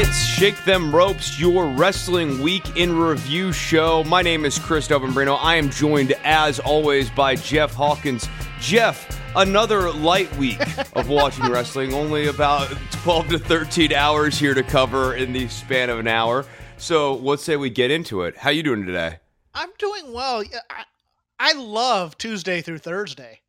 It's Shake Them Ropes, your Wrestling Week in Review show. My name is Chris Dobrenbrino. I am joined, as always, by Jeff Hawkins. Jeff, another light week of watching wrestling, only about 12 to 13 hours here to cover in the span of an hour. So let's say we get into it. How you doing today? I'm doing well. I, I love Tuesday through Thursday.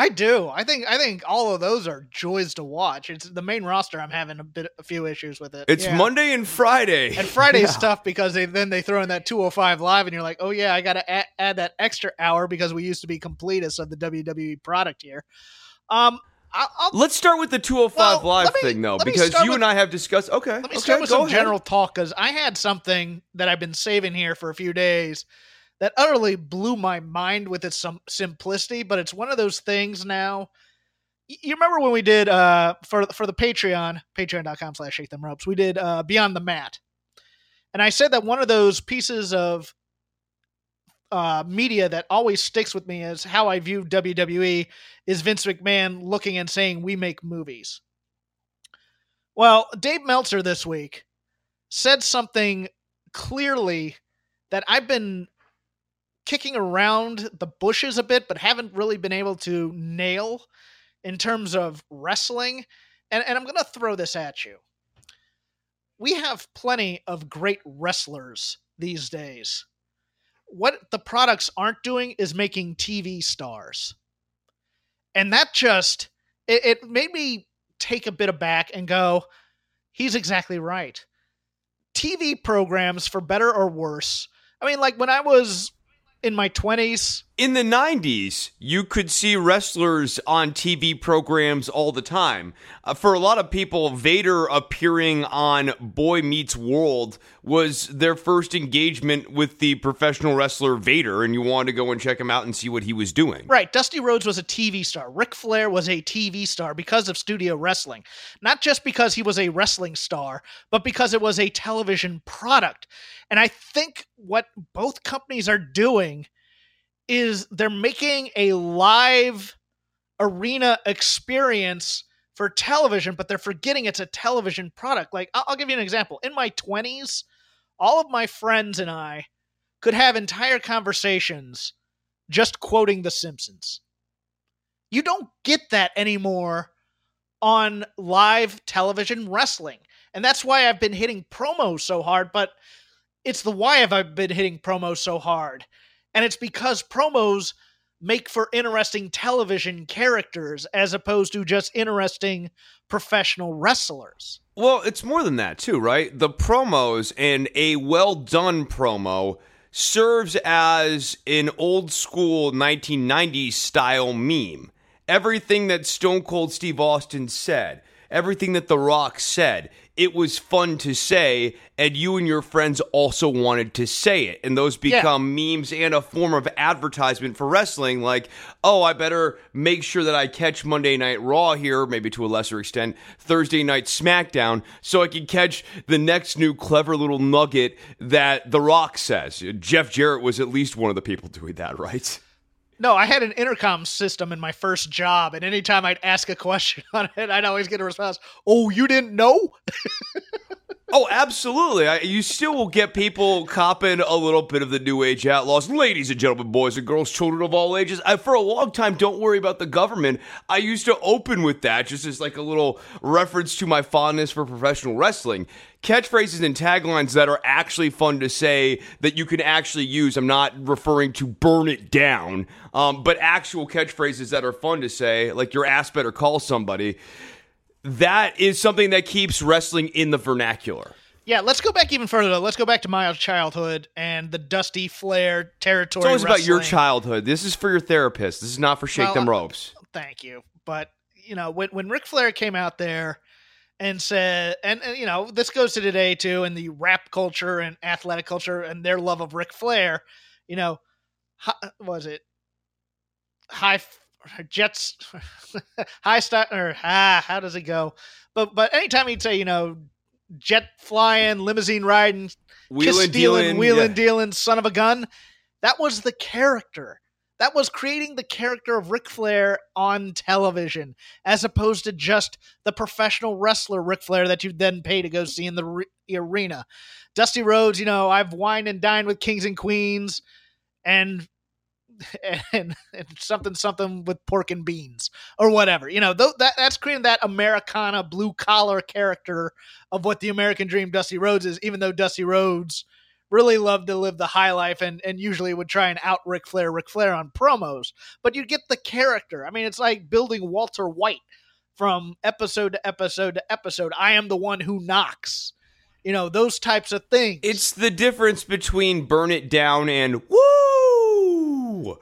I do. I think I think all of those are joys to watch. It's the main roster. I'm having a bit a few issues with it. It's Yeah. Monday and Friday. and Friday's Yeah. tough because they then they throw in that 205 live and you're like, oh yeah, I got to add, add that extra hour because we used to be completists of the WWE product here. Um, I'll, I'll Let's start with the 205 Well, Live me- thing, though, because you with- and I have discussed. Okay. Let me okay, start with some ahead. general talk because I had something that I've been saving here for a few days that utterly blew my mind with its some simplicity. But it's one of those things now. You remember when we did uh for for the Patreon, patreon.com slash shake them ropes, we did uh Beyond the Mat. And I said that one of those pieces of uh, media that always sticks with me is how I view WWE is Vince McMahon looking and saying, We make movies. Well, Dave Meltzer this week said something clearly that I've been kicking around the bushes a bit, but haven't really been able to nail in terms of wrestling. And, and I'm going to throw this at you. We have plenty of great wrestlers these days. What the products aren't doing is making TV stars. And that just, it, it made me take a bit aback and go, he's exactly right. TV programs, for better or worse, I mean, like when I was in my 20s, in the 90s, you could see wrestlers on TV programs all the time. Uh, for a lot of people, Vader appearing on Boy Meets World was their first engagement with the professional wrestler Vader, and you wanted to go and check him out and see what he was doing. Right. Dusty Rhodes was a TV star. Ric Flair was a TV star because of studio wrestling. Not just because he was a wrestling star, but because it was a television product. And I think what both companies are doing is they're making a live arena experience for television, but they're forgetting it's a television product. Like, I'll, I'll give you an example. In my 20s, all of my friends and I could have entire conversations just quoting The Simpsons. You don't get that anymore on live television wrestling. And that's why I've been hitting promos so hard, but it's the why have I been hitting promos so hard. And it's because promos make for interesting television characters as opposed to just interesting professional wrestlers. Well, it's more than that, too, right? The promos and a well done promo serves as an old school 1990s style meme. Everything that Stone Cold Steve Austin said, everything that The Rock said, it was fun to say, and you and your friends also wanted to say it. And those Yeah. become memes and a form of advertisement for wrestling. Like, oh, I better make sure that I catch Monday Night Raw here, maybe to a lesser extent, Thursday Night SmackDown, so I can catch the next new clever little nugget that The Rock says. Jeff Jarrett was at least one of the people doing that, right? No, I had an intercom system in my first job, and anytime I'd ask a question on it, I'd always get a response, Oh, you didn't know? Oh, absolutely. I, you still will get people copping a little bit of the New Age outlaws. Ladies and gentlemen, boys and girls, children of all ages. I, for a long time, don't worry about the government. I used to open with that just as like a little reference to my fondness for professional wrestling. Catchphrases and taglines that are actually fun to say that you can actually use. I'm not referring to burn it down, um, but actual catchphrases that are fun to say, like your ass better call somebody that is something that keeps wrestling in the vernacular. Yeah, let's go back even further. Though. Let's go back to my childhood and the Dusty Flair territory. It's always about your childhood. This is for your therapist. This is not for shake Well, them ropes. Uh, thank you. But you know, when when Ric Flair came out there and said, and, and you know, this goes to today too, in the rap culture and athletic culture and their love of Ric Flair. You know, hi, uh, was it high Jets high star or ah how does it go? But but anytime he'd say you know jet flying, limousine riding, Wheeling, stealing, dealing, wheeling, yeah. dealing, son of a gun. That was the character. That was creating the character of Ric Flair on television, as opposed to just the professional wrestler Ric Flair that you then pay to go see in the re- arena. Dusty Rhodes, you know, I've wined and dined with kings and queens, and and, and something something with pork and beans or whatever. You know, th- that that's creating that Americana blue collar character of what the American Dream Dusty Rhodes is. Even though Dusty Rhodes really loved to live the high life and and usually would try and out Ric Flair, Ric Flair on promos, but you get the character. I mean, it's like building Walter White from episode to episode to episode. I am the one who knocks. You know, those types of things. It's the difference between burn it down and woo.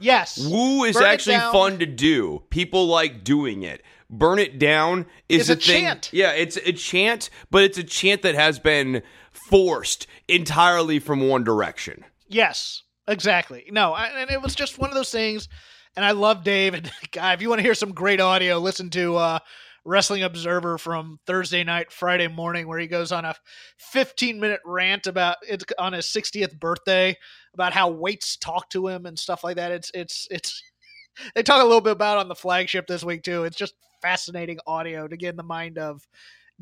Yes. Woo is Burn It actually Down- fun to do. People like doing it. Burn it down is It's a thing. chant. Yeah, it's a chant, but it's a chant that has been forced entirely from one direction. Yes, exactly. No, I, and it was just one of those things. And I love Dave. And God, if you want to hear some great audio, listen to uh, Wrestling Observer from Thursday night, Friday morning, where he goes on a 15 minute rant about it on his 60th birthday about how weights talk to him and stuff like that. It's it's it's. They talk a little bit about on the flagship this week too. It's just fascinating audio to get in the mind of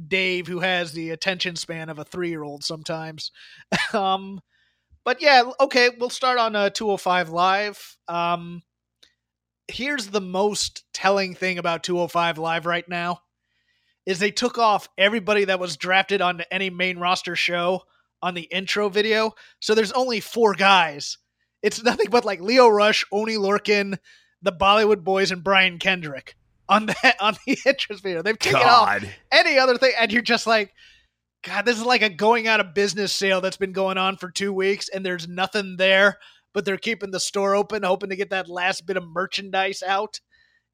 Dave, who has the attention span of a three year old sometimes. um, but yeah, okay, we'll start on uh, 205 Live. Um, here's the most telling thing about 205 Live right now is they took off everybody that was drafted onto any main roster show on the intro video. So there's only four guys. It's nothing but like Lio Rush, Oney Lorcan, the Bollywood Boys, and Brian Kendrick on that on the intro video. They've taken off any other thing, and you're just like, God, this is like a going out of business sale that's been going on for two weeks, and there's nothing there, but they're keeping the store open, hoping to get that last bit of merchandise out.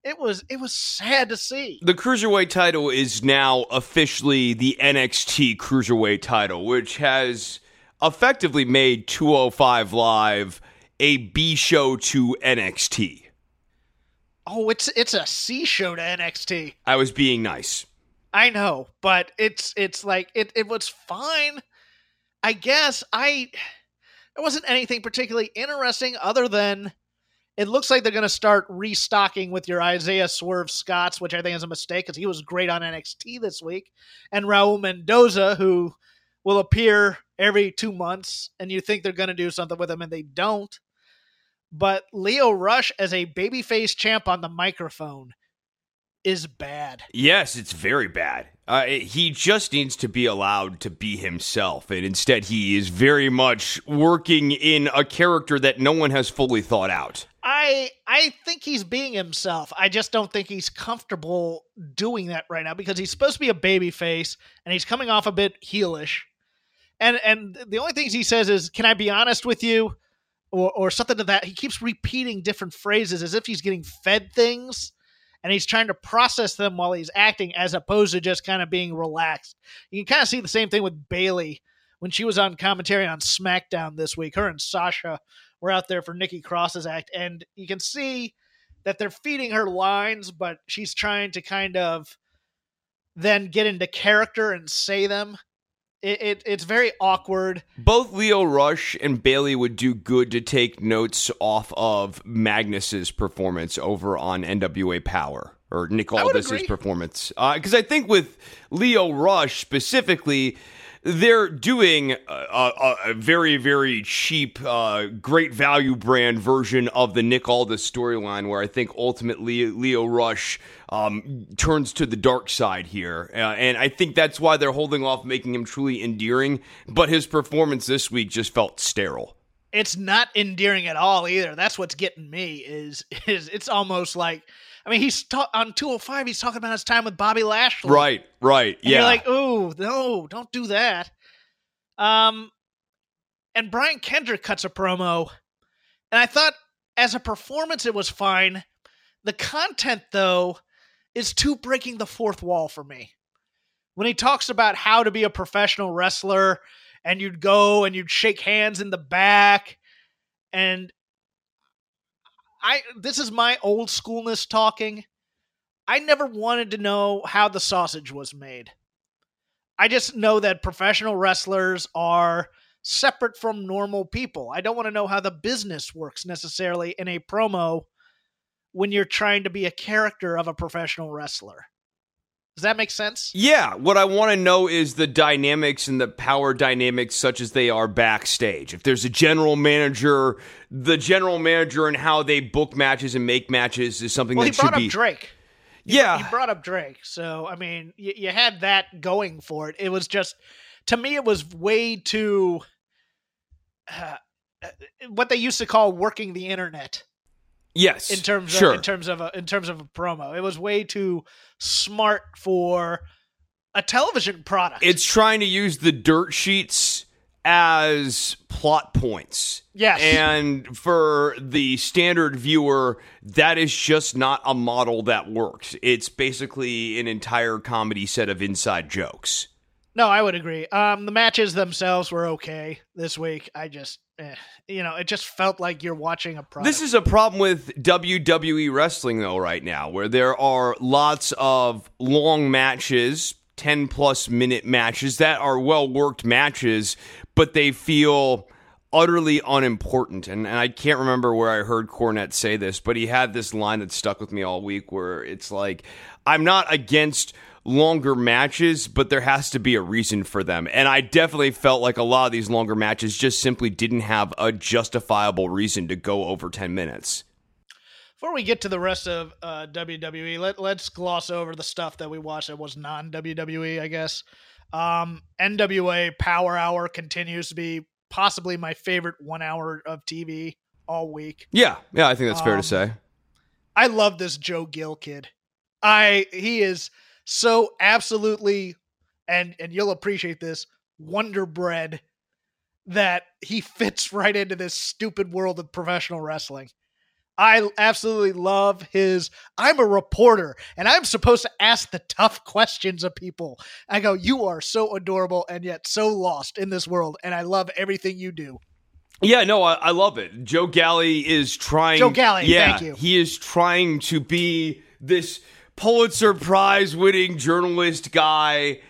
It was it was sad to see. The Cruiserweight title is now officially the NXT Cruiserweight title, which has effectively made 205 Live a B show to NXT. Oh, it's it's a C show to NXT. I was being nice. I know, but it's it's like it it was fine. I guess I it wasn't anything particularly interesting other than it looks like they're going to start restocking with your Isaiah Swerve Scotts, which I think is a mistake because he was great on NXT this week, and Raul Mendoza, who will appear every two months, and you think they're going to do something with him, and they don't. But Lio Rush as a babyface champ on the microphone is bad. Yes, it's very bad. Uh, he just needs to be allowed to be himself, and instead, he is very much working in a character that no one has fully thought out. I I think he's being himself. I just don't think he's comfortable doing that right now because he's supposed to be a baby face and he's coming off a bit heelish. And and the only things he says is, "Can I be honest with you?" or or something to that. He keeps repeating different phrases as if he's getting fed things and he's trying to process them while he's acting as opposed to just kind of being relaxed. You can kind of see the same thing with Bayley when she was on commentary on SmackDown this week. Her and Sasha were out there for Nikki Cross's act, and you can see that they're feeding her lines, but she's trying to kind of then get into character and say them. It, it it's very awkward. Both Lio Rush and Bayley would do good to take notes off of Magnus's performance over on NWA Power or Nick Aldis's performance. Uh, because I think with Lio Rush specifically, they're doing a, a, a very, very cheap, uh, great value brand version of the Nick Aldis storyline, where I think ultimately Lio Rush um, turns to the dark side here. Uh, and I think that's why they're holding off making him truly endearing. But his performance this week just felt sterile. It's not endearing at all either. That's what's getting me. Is is it's almost like I mean he's ta- on 205. He's talking about his time with Bobby Lashley. Right, right. And yeah. You're like, oh no, don't do that. Um, and Brian Kendrick cuts a promo, and I thought as a performance it was fine. The content though is too breaking the fourth wall for me. when he talks about how to be a professional wrestler and you'd go and you'd shake hands in the back and I this is my old schoolness talking. I never wanted to know how the sausage was made. I just know that professional wrestlers are separate from normal people. I don't want to know how the business works necessarily in a promo when you're trying to be a character of a professional wrestler. Does that make sense? Yeah. What I want to know is the dynamics and the power dynamics, such as they are backstage. If there's a general manager, the general manager and how they book matches and make matches is something well, that he brought should up be. Drake. He, Yeah. he brought up Drake. So I mean, you, you had that going for it. It was just to me, it was way too uh, uh, what they used to call working the internet yes. in terms sure. of in terms of a, in terms of a promo. It was way too smart for a television product. it's trying to use the dirt sheets as plot points. Yes. And for the standard viewer, that is just not a model that works. It's basically an entire comedy set of inside jokes. no, I would agree. Um, the matches themselves were okay this week. I just, Eh, you know, it just felt like you're watching a product. This is a problem with WWE wrestling, though, right now, where there are lots of long matches, 10 plus minute matches that are well worked matches, but they feel utterly unimportant. And, and I can't remember where I heard Cornette say this, but he had this line that stuck with me all week where it's like, I'm not against longer matches, but there has to be a reason for them. And I definitely felt like a lot of these longer matches just simply didn't have a justifiable reason to go over 10 minutes. Before we get to the rest of uh, WWE, let let's gloss over the stuff that we watched that was non WWE. I guess um, NWA Power Hour continues to be possibly my favorite one hour of TV all week. Yeah, yeah, I think that's fair Um, to say. I love this Joe Gill kid. I he is so absolutely and and you'll appreciate this wonder bread that he fits right into this stupid world of professional wrestling. I absolutely love his I'm a reporter and I'm supposed to ask the tough questions of people. I go, you are so adorable and yet so lost in this world and I love everything you do. Yeah, no, I, I love it. Joe Galli is trying. Joe Galli, yeah, thank you. He is trying to be this Pulitzer Prize winning journalist guy.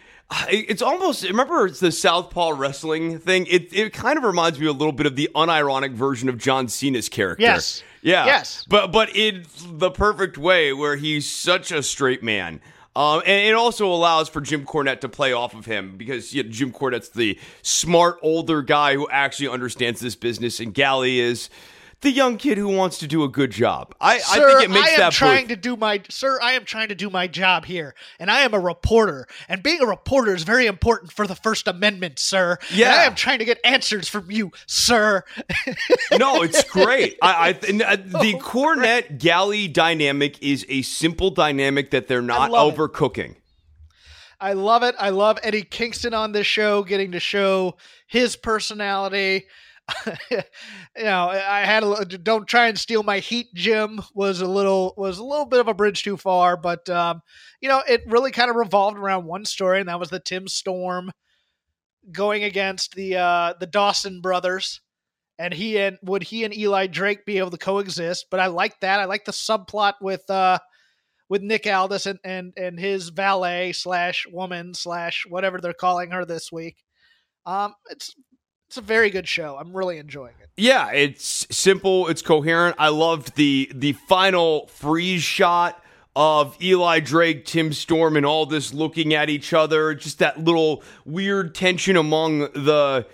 It's almost remember it's the Southpaw wrestling thing. It it kind of reminds me a little bit of the unironic version of John Cena's character. Yes. Yeah. Yes. But but in the perfect way where he's such a straight man. Um, and it also allows for Jim Cornette to play off of him because you know, Jim Cornette's the smart older guy who actually understands this business, and Galli is the young kid who wants to do a good job. I, I think it makes I am that trying to do my sir. I am trying to do my job here, and I am a reporter. And being a reporter is very important for the First Amendment, sir. And Yeah. I am trying to get answers from you, sir. no, it's great. I, I uh, the Oh, Cornette Galli dynamic is a simple dynamic that they're not love it. overcooking. I love it. I love Eddie Kingston on this show, getting to show his personality. you know, I had a don't try and steal my heat. Jim was a little was a little bit of a bridge too far, but um, you know, it really kind of revolved around one story, and that was the Tim Storm going against the uh, the Dawson brothers. And he and would he and Eli Drake be able to coexist? But I like that. I like the subplot with uh, with Nick Aldis and, and and his valet slash woman slash whatever they're calling her this week. Um, it's it's a very good show. I'm really enjoying it. Yeah, it's simple, it's coherent. I loved the the final freeze shot of Eli Drake, Tim Storm, and all this looking at each other. Just that little weird tension among the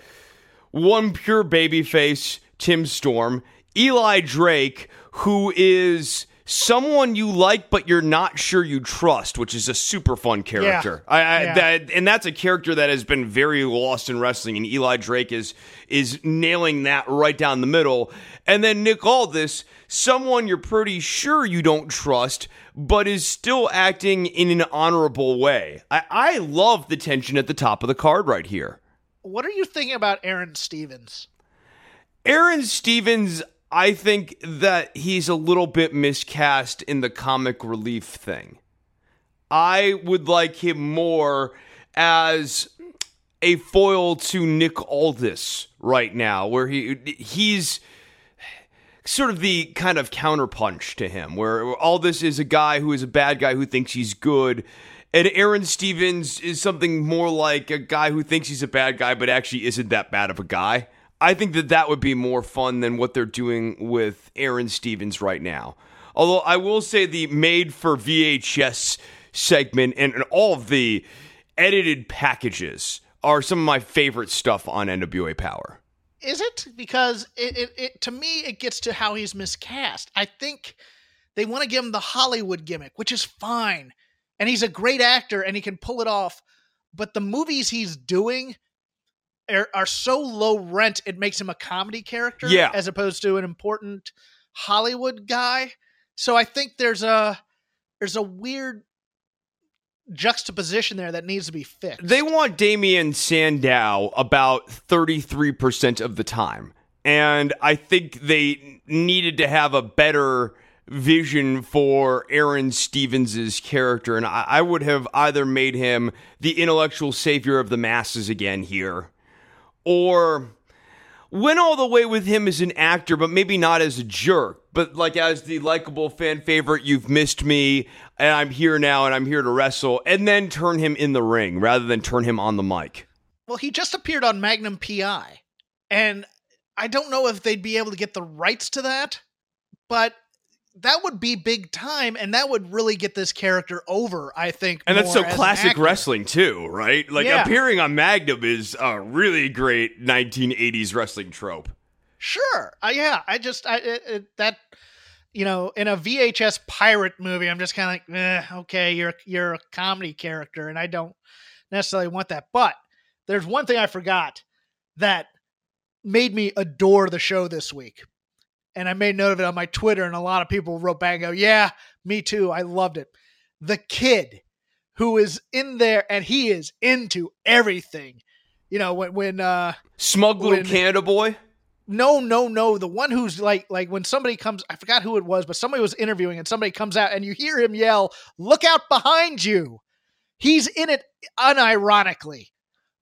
one pure babyface, Tim Storm, Eli Drake, who is someone you like but you're not sure you trust, which is a super fun character. I, I Yeah. that and that's a character that has been very lost in wrestling, and Eli Drake is is nailing that right down the middle. And then Nick Aldis, someone you're pretty sure you don't trust, but is still acting in an honorable way. I, I love the tension at the top of the card right here. What are you thinking about Aaron Stevens? Aaron Stevens, I think that he's a little bit miscast in the comic relief thing. I would like him more as a foil to Nick Aldis right now, where he he's sort of the kind of counterpunch to him, where Aldis is a guy who is a bad guy who thinks he's good. And Aaron Stevens is something more like a guy who thinks he's a bad guy, but actually isn't that bad of a guy. I think that that would be more fun than what they're doing with Aaron Stevens right now. Although I will say the made for VHS segment and, and all of the edited packages are some of my favorite stuff on NWA Power. Is it? Because it, it, it to me it gets to how he's miscast. I think they want to give him the Hollywood gimmick, which is fine. And he's a great actor and he can pull it off. But the movies he's doing are, are so low rent it makes him a comedy character Yeah. as opposed to an important Hollywood guy. So I think there's a there's a weird juxtaposition there that needs to be fixed. They want Damien Sandow about 33% of the time. And I think they needed to have a better vision for Aaron Stevens' character. And I, I would have either made him the intellectual savior of the masses again here, or went all the way with him as an actor, but maybe not as a jerk, but like as the likable fan favorite, you've missed me, and I'm here now, and I'm here to wrestle, and then turn him in the ring rather than turn him on the mic. Well, he just appeared on Magnum PI, and I don't know if they'd be able to get the rights to that, but that would be big time, and that would really get this character over. I think, And that's so more as an classic wrestling too, right? Like Yeah. appearing on Magnum is a really great 1980s wrestling trope. Sure, uh, yeah. I just I it, it, that you know in a VHS pirate movie, I'm just kind of like, eh, okay, you're you're a comedy character, and I don't necessarily want that. But there's one thing I forgot that made me adore the show this week. And I made note of it on my Twitter, and a lot of people wrote back and go, Yeah, me too. I loved it. The kid who is in there and he is into everything. You know, when when uh Smug little When- Canada boy. no, no, no. The one who's like, like when somebody comes, I forgot who it was, but somebody was interviewing and somebody comes out and you hear him yell, "Look out behind you!" He's in it unironically.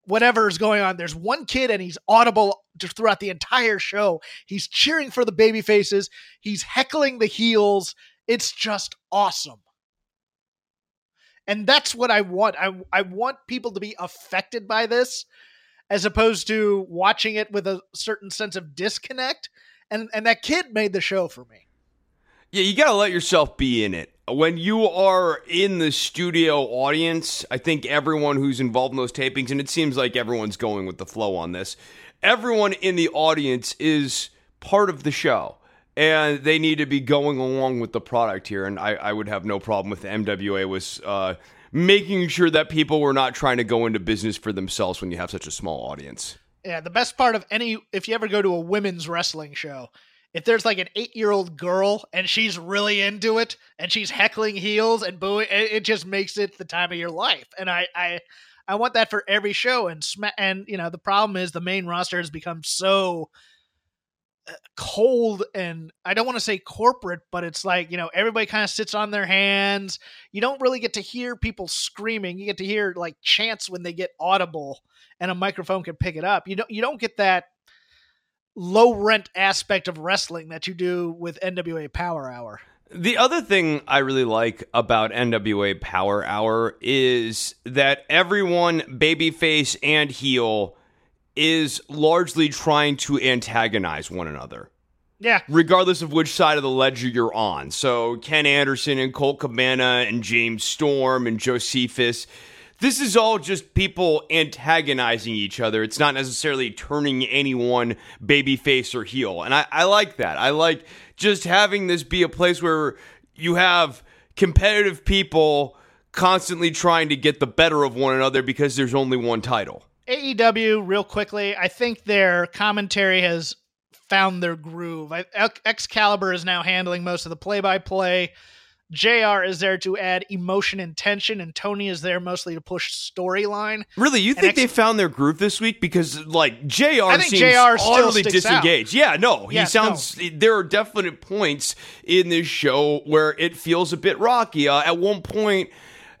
Whatever is going on, there's one kid and he's audible throughout the entire show. He's cheering for the baby faces. He's heckling the heels. It's just awesome. And that's what I want. I I want people to be affected by this as opposed to watching it with a certain sense of disconnect. And and that kid made the show for me. Yeah, you got to let yourself be in it. When you are in the studio audience, I think everyone who's involved in those tapings, and it seems like everyone's going with the flow on this, everyone in the audience is part of the show. And they need to be going along with the product here. And I, I would have no problem with NWA was uh, making sure that people were not trying to go into business for themselves when you have such a small audience. Yeah, the best part of any if you ever go to a women's wrestling show, if there's like an eight year old girl and she's really into it and she's heckling heels and booing, it, just makes it the time of your life. And I I I want that for every show. And sma- and you know the problem is the main roster has become so uh, cold and I don't want to say corporate, but it's like, you know, everybody kind of sits on their hands. You don't really get to hear people screaming. You get to hear like chants when they get audible and a microphone can pick it up. You don't you don't get that low rent aspect of wrestling that you do with NWA Power Hour. The other thing I really like about NWA Power Hour is that everyone, babyface and heel, is largely trying to antagonize one another, Yeah. regardless of which side of the ledger you're on. So, Ken Anderson and Colt Cabana and James Storm and Josephus. This is all just people antagonizing each other. It's not necessarily turning anyone babyface or heel. And I, I like that. I like just having this be a place where you have competitive people constantly trying to get the better of one another because there's only one title. AEW, real quickly, I think their commentary has found their groove. I, Excalibur is now handling most of the play by play. JR is there to add emotion and tension, and Tony is there mostly to push storyline. Really, you think Ex- they found their groove this week? Because like Jr. I think seems JR still utterly sticks out. disengaged. Yeah, no, he Yeah, sounds. There are definite points in this show where it feels a bit rocky. Uh, at one point,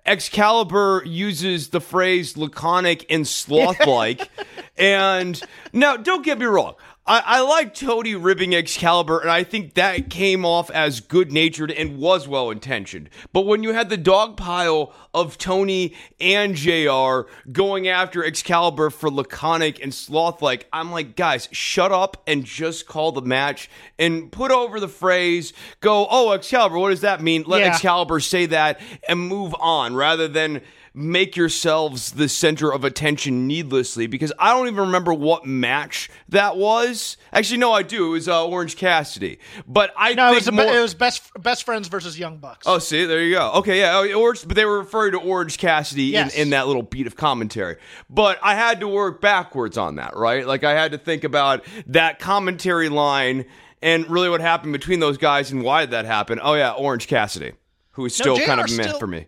Excalibur uses the phrase laconic and sloth like. and now, don't get me wrong. I, I like Tony ribbing Excalibur, and I think that came off as good natured and was well intentioned. But when you had the dog pile of Tony and JR going after Excalibur for laconic and sloth like, I'm like, guys, shut up and just call the match and put over the phrase, go, oh, Excalibur, what does that mean? Let Yeah. Excalibur say that and move on rather than make yourselves the center of attention needlessly because I don't even remember what match that was. Actually, no, I do. It was uh, Orange Cassidy. But I No, it was, a, more- it was best best friends versus Young Bucks. Oh, see, there you go. Okay, yeah, oh, Orange, but they were referring to Orange Cassidy Yes. in, in that little beat of commentary. But I had to work backwards on that, right? Like I had to think about that commentary line and really what happened between those guys and why did that happen. Oh yeah, Orange Cassidy, who is still kind of meant still- for me.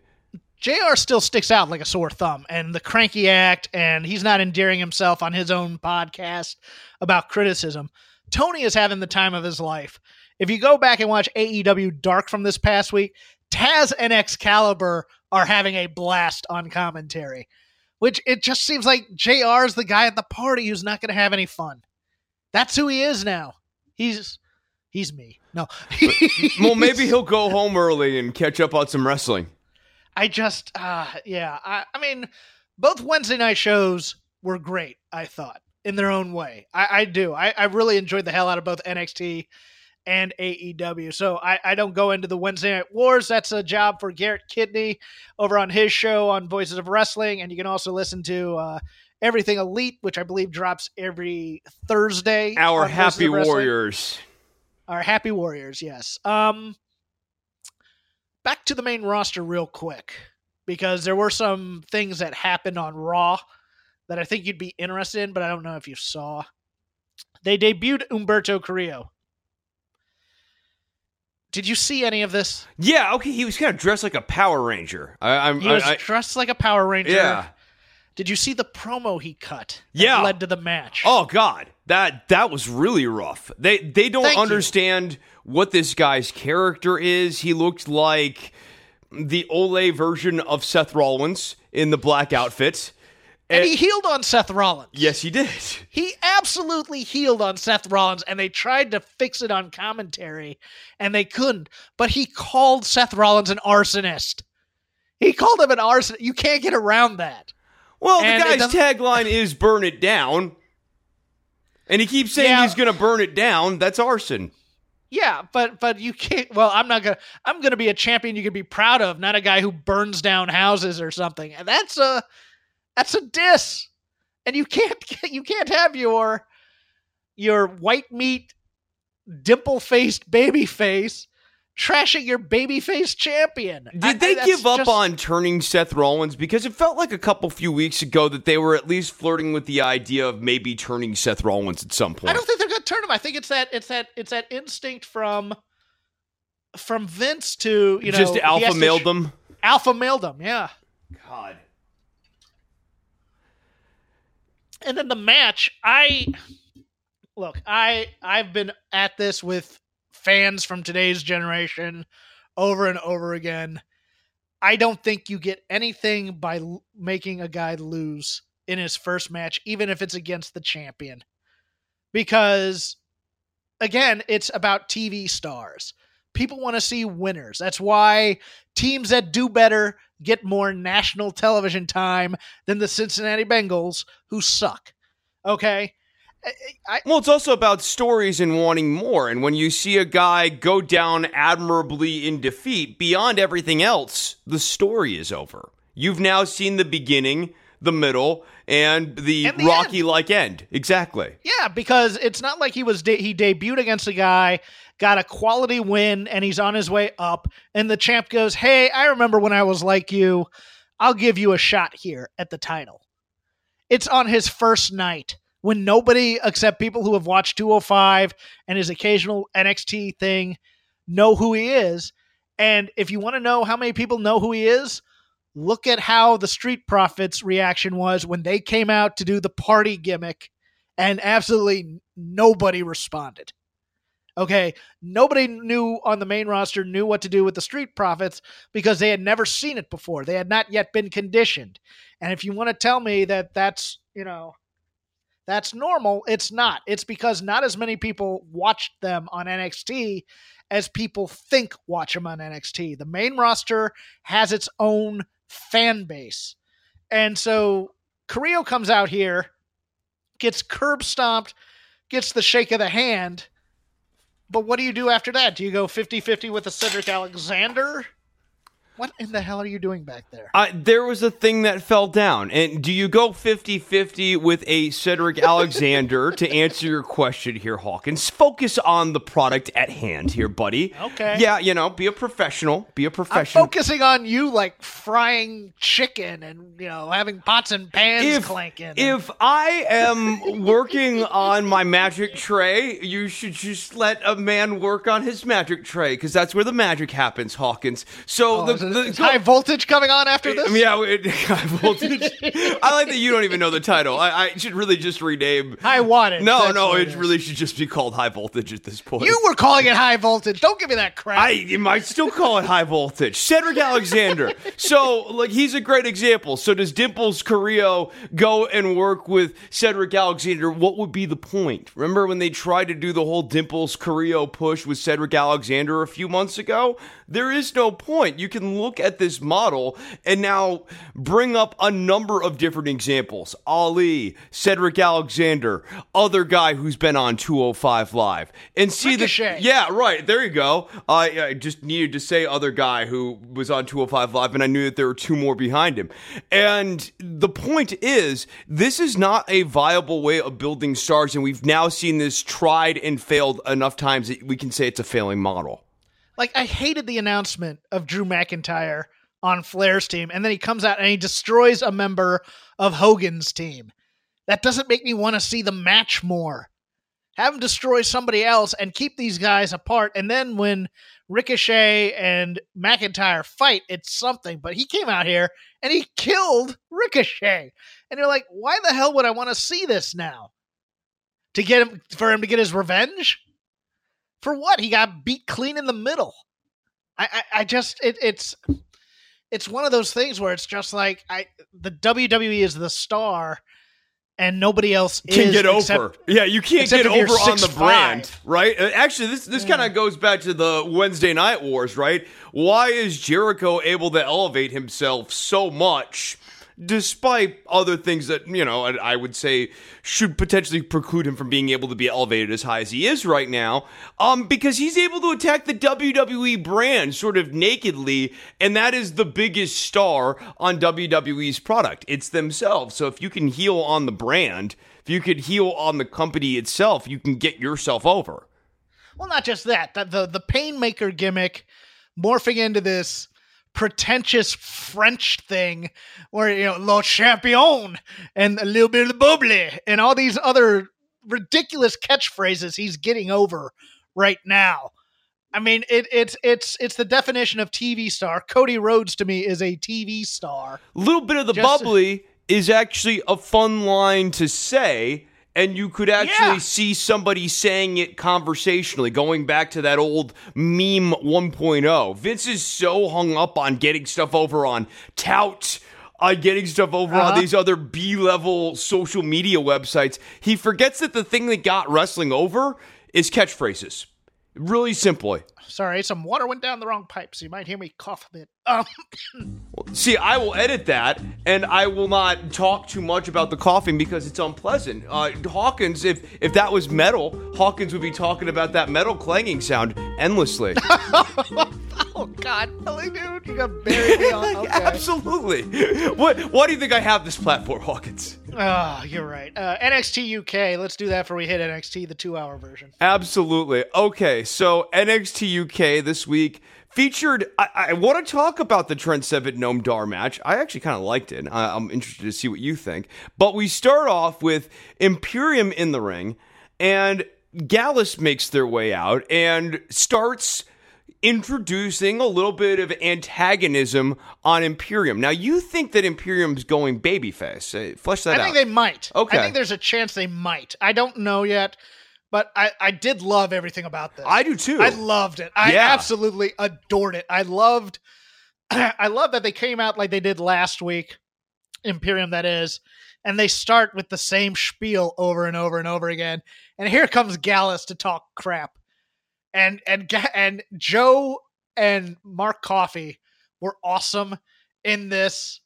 JR still sticks out like a sore thumb and the cranky act, and he's not endearing himself on his own podcast about criticism. Tony is having the time of his life. If you go back and watch AEW Dark from this past week, Taz and Excalibur are having a blast on commentary, which it just seems like JR is the guy at the party who's not going to have any fun. That's who he is now. He's he's me. No. Well, maybe he'll go home early and catch up on some wrestling. I just, uh, yeah. I, I mean, both Wednesday night shows were great. I thought in their own way. I, I do. I, I really enjoyed the hell out of both NXT and AEW. So I, I don't go into the Wednesday night wars. That's a job for Garrett Kidney over on his show on Voices of Wrestling, and you can also listen to. Uh, Everything Elite, which I believe drops every Thursday. Our happy warriors. Our happy warriors, yes. Um back to the main roster real quick because there were some things that happened on Raw that I think you'd be interested in, but I don't know if you saw. They debuted Humberto Carrillo. Did you see any of this? Yeah, okay. He was kind of dressed like a Power Ranger. I, I'm. He was I, dressed like a Power Ranger. yeah. Did you see the promo he cut? that Yeah. led to the match. Oh God, that that was really rough. They they don't Thank you. What this guy's character is. He looked like the Ole version of Seth Rollins in the black outfit. and he heeled on Seth Rollins. Yes, he did. He absolutely heeled on Seth Rollins, and they tried to fix it on commentary, and they couldn't. But he called Seth Rollins an arsonist. He called him an arsonist. You can't get around that. Well, And the guy's tagline is "Burn it down," and he keeps saying Yeah. he's going to burn it down. That's arson. Yeah, but but you can't. Well, I'm not gonna. I'm gonna be a champion you can be proud of, not a guy who burns down houses or something. And that's a that's a diss. And you can't you can't have your your white meat dimple faced baby face trashing your baby face champion. Did I- they give up just- on turning Seth Rollins? Because it felt like a couple few weeks ago that they were at least flirting with the idea of maybe turning Seth Rollins at some point. I don't think they're gonna turn him. I think it's that it's that it's that instinct from from Vince to you know just alpha has to mailed sh- them. Alpha mailed them, Yeah. God. and then the match i look i i've been at this with fans from today's generation over and over again i don't think you get anything by l- making a guy lose in his first match even if it's against the champion because again it's about tv stars people want to see winners that's why teams that do better get more national television time than the Cincinnati Bengals, who suck. Okay, I, Well, it's also about stories and wanting more. And when you see a guy go down admirably in defeat, beyond everything else, the story is over. You've now seen the beginning, the middle, and the, And the Rocky like end. Exactly. yeah, because it's not like he was de- he debuted against a guy, got a quality win, and he's on his way up, and the champ goes, "Hey, I remember when I was like you. I'll give you a shot here at the title." It's on his first night when nobody except people who have watched 205 and his occasional NXT thing know who he is. And if you want to know how many people know who he is, look at how the Street Profits reaction was when they came out to do the party gimmick, and absolutely nobody responded. Okay. Nobody knew on the main roster knew what to do with the Street Profits because they had never seen it before. They had not yet been conditioned. And if you want to tell me that that's, you know, that's normal, it's not. It's because not as many people watched them on NXT as people think watch them on NXT. The main roster has its own fan base. And so Carrillo comes out here, gets curb stomped, gets the shake of the hand but what do you do after that? Do you go 50 50 with a Cedric Alexander? What in the hell are you doing back there? Uh, there was a thing that fell down. And do you go 50 50 with a Cedric Alexander to answer your question here, Hawkins? Focus on the product at hand here, buddy. Okay. Yeah, you know, be a professional. Be a I'm professional. focusing on you like frying chicken and, you know, having pots and pans if, clanking. if I am working on my magic tray, you should just let a man work on his magic tray because that's where the magic happens, Hawkins. So Oh, the, the is high voltage coming on after this? yeah, it, high voltage. I like that you don't even know the title. I, I should really just rename. High wattage. No, no, it is. really should just be called high voltage at this point. You were calling it high voltage. Don't give me that crap. I you might still call it high voltage. Cedric Alexander. so, like, he's a great example. So, does Dimples Carrillo go and work with Cedric Alexander? What would be the point? Remember when they tried to do the whole Dimples Carrillo push with Cedric Alexander a few months ago? There is no point. You can look at this model and now bring up a number of different examples. Ali, Cedric Alexander, other guy who's been on 205 Live, and see Ricochet. the yeah, right. There you go. I, I just needed to say other guy who was on 205 Live, and I knew that there were two more behind him. And the point is, this is not a viable way of building stars, and we've now seen this tried and failed enough times that we can say it's a failing model. Like I hated the announcement of Drew McIntyre on Flair's team, and then he comes out and he destroys a member of Hogan's team. That doesn't make me want to see the match more. Have him destroy somebody else and keep these guys apart. And then when Ricochet and McIntyre fight, it's something. But he came out here and he killed Ricochet. And you're like, why the hell would I want to see this now? To get him for him to get his revenge? For what? He got beat clean in the middle. I, I, I just it, it's it's one of those things where it's just like I the WWE is the star and nobody else Can get except- over. Yeah, you can't get over on the 6'5". brand, right? Uh, Actually, this this kind of goes back to the Wednesday Night Wars, right? Why is Jericho able to elevate himself so much? Despite other things that, you know, I I would say should potentially preclude him from being able to be elevated as high as he is right now, um, because he's able to attack the WWE brand sort of nakedly, and that is the biggest star on WWE's product. It's themselves. So if you can heel on the brand, if you could heel on the company itself, you can get yourself over. Well, not just that. The the, the painmaker gimmick morphing into this pretentious French thing where you know Le Champion and a little bit of the bubbly and all these other ridiculous catchphrases he's getting over right now. I mean, it, it's it's it's the definition of TV star. Cody Rhodes to me is a TV star. A little bit of the Just- bubbly is actually a fun line to say and you could actually Yeah. see somebody saying it conversationally going back to that old meme 1.0 vince is so hung up on getting stuff over on tout uh, getting stuff over on Uh-huh. these other b-level social media websites he forgets that the thing that got wrestling over is catchphrases really simply Sorry, some water went down the wrong pipe, so you might hear me cough a bit. Um, See, I will edit that, and I will not talk too much about the coughing because it's unpleasant. Uh, Hawkins, if if that was metal, Hawkins would be talking about that metal clanging sound endlessly. oh God, really, dude, you got buried me on. Okay. Absolutely. What Why do you think I have this platform, Hawkins? Oh, you're right. Uh, NXT UK. Let's do that before we hit NXT, the two-hour version. Absolutely. Okay, so NXT UK this week featured. I, I want to talk about the Trent Seven Noam Dar match. I actually kind of liked it. I, I'm interested to see what you think. But we start off with Imperium in the ring, and Gallus makes their way out and starts introducing a little bit of antagonism on Imperium. Now, you think that Imperium's going babyface? Flesh that I out. think they might. Okay. I think there's a chance they might. I don't know yet. But I, I did love everything about this. I do too. I loved it. I Yeah. absolutely adored it. I loved I love that they came out like they did last week, Imperium that is, and they start with the same spiel over and over and over again. And here comes Gallus to talk crap. And and and Joe and Mark Coffey were awesome in this.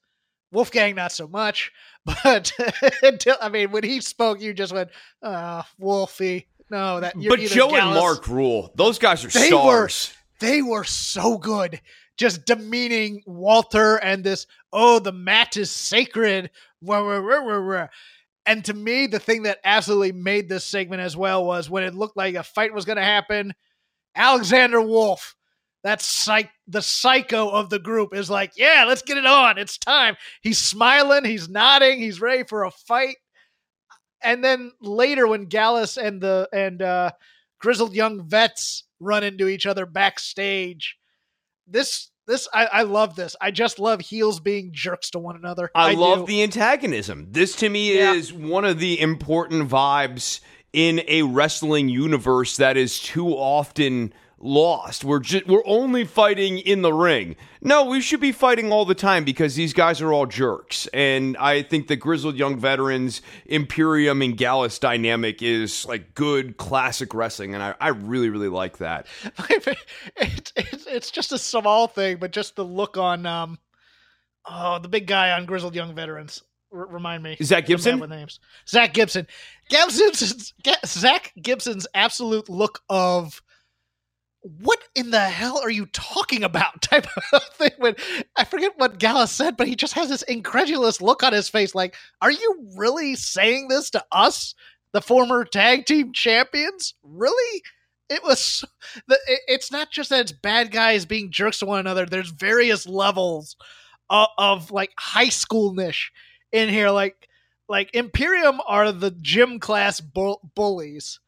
Wolfgang not so much, but until I mean when he spoke, you just went, "Ah, Wolfie." No, that but Joe and Mark rule. Those guys are They were- stars. they were so good just demeaning walter and this oh the match is sacred wah, wah, wah. and to me the thing that absolutely made this segment as well was when it looked like a fight was going to happen alexander wolfe that psych the psycho of the group is like yeah let's get it on it's time he's smiling he's nodding he's ready for a fight and then later when gallus and the and uh grizzled young vets run into each other backstage. This this I, I love this. I just love heels being jerks to one another. I, love do. the antagonism. This to me Yeah. is one of the important vibes in a wrestling universe that is too often lost. We're just we're only fighting in the ring. No, we should be fighting all the time because these guys are all jerks. And I think the grizzled young veterans Imperium and Gallus dynamic is like good classic wrestling and I, I really really like that. it's, it's it's just a small thing, but just the look on um oh the big guy on Grizzled Young Veterans. Remind me. Is that Some Gibson? With names. Zack Gibson. Gibson's Zack Gibson's absolute look of what in the hell are you talking about type of thing when I forget what Gallus said, but he just has this incredulous look on his face like, are you really saying this to us, the former tag team champions? Really? It was it's not just that it's bad guys being jerks to one another. There's various levels of, of like high school niche in here. Like like Imperium are the gym class bull- bullies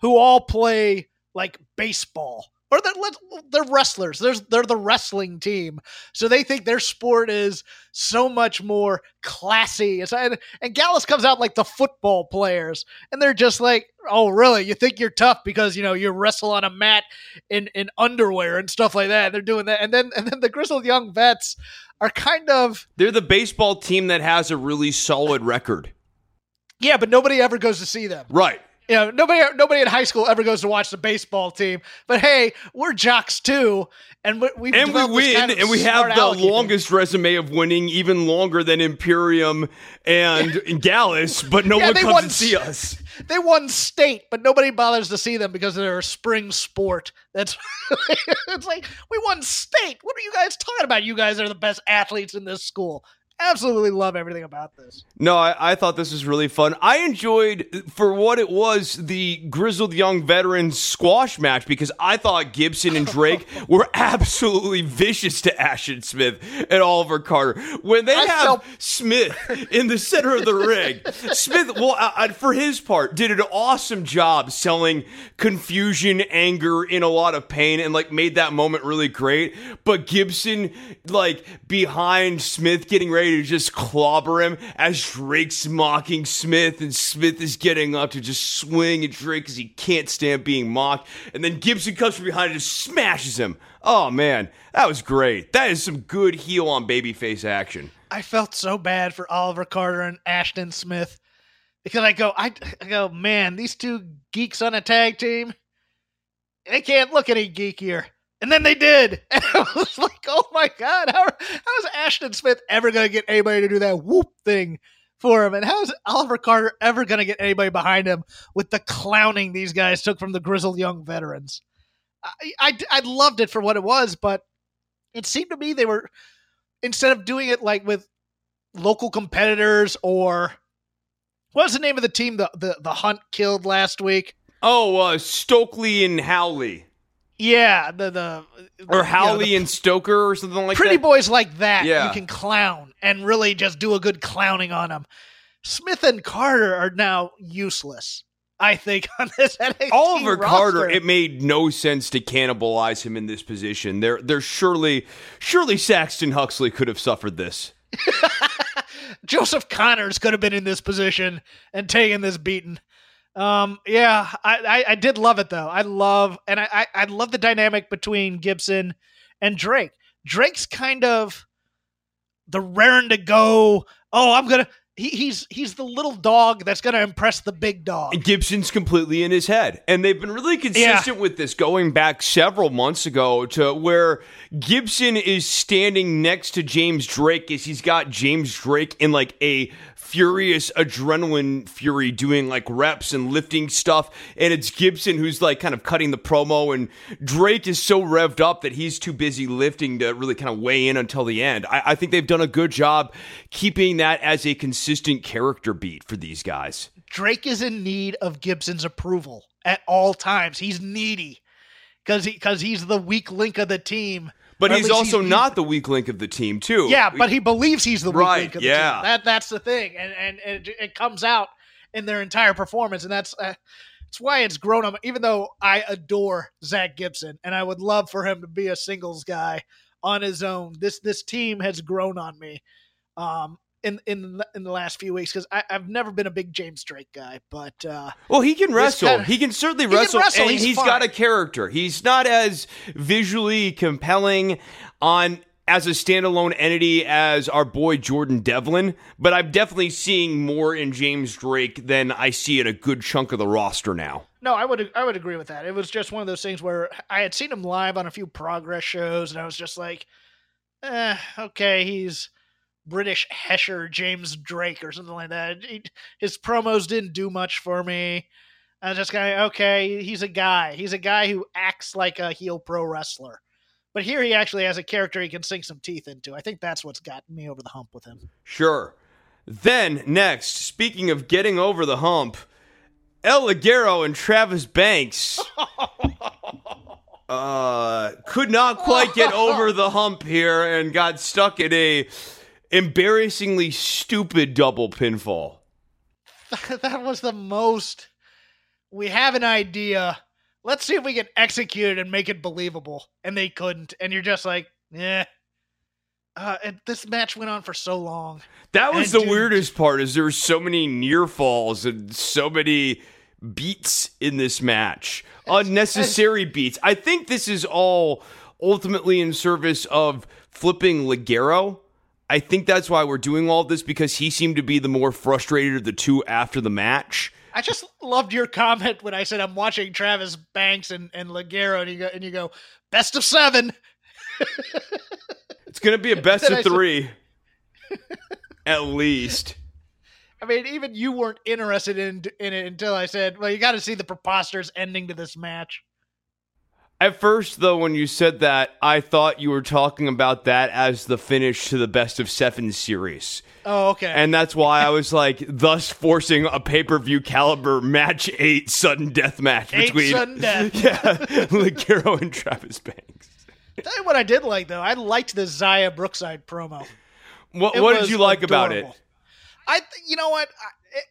who all play like baseball. Or they're, they're wrestlers. There's they're the wrestling team, so they think their sport is so much more classy. And, and Gallus comes out like the football players, and they're just like, "Oh, really? You think you're tough because you know you wrestle on a mat in in underwear and stuff like that?" they're doing that, and then and then the grizzled young vets are kind of They're the baseball team that has a really solid record. yeah, but nobody ever goes to see them. Right. You know, nobody nobody in high school ever goes to watch the baseball team. But hey, we're jocks too, and we and we win, and we have the longest resume of winning, even longer than Imperium and Gallus, but no Yeah, one comes won to see us. They won state, but nobody bothers to see them because they're a spring sport. That's it's like we won state. What are you guys talking about? You guys are the best athletes in this school. Absolutely love everything about this. No, I, I thought this was really fun. I enjoyed, for what it was, the grizzled young veterans squash match because I thought Gibson and Drake were absolutely vicious to Ashton Smith and Oliver Carter. When they I have felt- Smith in the center of the ring, Smith, well, uh, for his part, did an awesome job selling confusion, anger, in a lot of pain, and like made that moment really great. But Gibson, like behind Smith, getting ready to just clobber him as Drake's mocking Smith, and Smith is getting up to just swing at Drake because he can't stand being mocked. And then Gibson comes from behind and just smashes him. Oh man, that was great. That is some good heel on babyface action. I felt so bad for Oliver Carter and Ashton Smith because I go, I, I go, man, these two geeks on a tag team, they can't look any geekier. And then they did. And I was like, oh my God, how, how is Ashton Smith ever going to get anybody to do that whoop thing for him? And how is Oliver Carter ever going to get anybody behind him with the clowning these guys took from the grizzled young veterans? I, I, I loved it for what it was, but it seemed to me they were, instead of doing it like with local competitors or what was the name of the team the, the, the hunt killed last week? Oh, uh, Stokely and Howley. Yeah, the the Or you know, Howley the and Stoker or something like pretty that. Pretty boys like that. Yeah. You can clown and really just do a good clowning on them. Smith and Carter are now useless. I think on this NXT Oliver roster. Carter, it made no sense to cannibalize him in this position. There, there surely, surely Saxton Huxley could have suffered this. Joseph Connors could have been in this position and taken this beating. Um, yeah, I, I, I did love it though. I love and I, I I love the dynamic between Gibson and Drake. Drake's kind of the raring to go. Oh, I'm gonna. He, he's he's the little dog that's gonna impress the big dog. Gibson's completely in his head, and they've been really consistent with this going back several months ago to where Gibson is standing next to James Drake as he's got James Drake in like a furious adrenaline fury doing like reps and lifting stuff. And it's Gibson who's like kind of cutting the promo. And Drake is so revved up that he's too busy lifting to really kind of weigh in until the end. I, I think they've done a good job keeping that as a consistent character beat for these guys. Drake is in need of Gibson's approval at all times. He's needy because he, cause he's the weak link of the team. But he's also he's, not the weak link of the team, too. Yeah, but he believes he's the weak right, link of the yeah. team. That that's the thing, and and it, it comes out in their entire performance, and that's uh, that's why it's grown on. Me. Even though I adore Zack Gibson, and I would love for him to be a singles guy on his own, this this team has grown on me. Um, in in in the last few weeks because I've never been a big James Drake guy, but uh, well, he can wrestle. Kind of, he can certainly he wrestle, can wrestle, and he's, he's got a character. He's not as visually compelling on as a standalone entity as our boy Jordan Devlin, but I'm definitely seeing more in James Drake than I see in a good chunk of the roster now. No, I would I would agree with that. It was just one of those things where I had seen him live on a few progress shows, and I was just like, eh, okay, he's British Hesher James Drake or something like that. He, his promos didn't do much for me. I was just kind of okay. He's a guy. He's a guy who acts like a heel pro wrestler. But here he actually has a character he can sink some teeth into. I think that's what's gotten me over the hump with him. Sure. Then next, speaking of getting over the hump, El Ligero and Travis Banks uh, could not quite get over the hump here and got stuck in a embarrassingly stupid double pinfall. that was the most. We have an idea. Let's see if we can execute it and make it believable. And they couldn't. And you're just like, yeah. Uh, and this match went on for so long. That was the weirdest part. Is there were so many near falls and so many beats in this match, unnecessary beats. I think this is all ultimately in service of flipping Ligero I think that's why we're doing all this because he seemed to be the more frustrated of the two after the match. I just loved your comment when I said I'm watching Travis Banks and, and Ligero, and you go and you go best of seven. it's gonna be a best of three, at least. I mean, even you weren't interested in in it until I said, "Well, you got to see the preposterous ending to this match." At first, though, when you said that, I thought you were talking about that as the finish to the best of seven series. Oh, okay. And that's why I was like, thus forcing a pay per view caliber match eight sudden death match eight between sudden death. yeah, Ligero and Travis Banks. Tell you what I did like though. I liked the Xia Brookside promo. What, what did you like adorable. about it? I, you know what,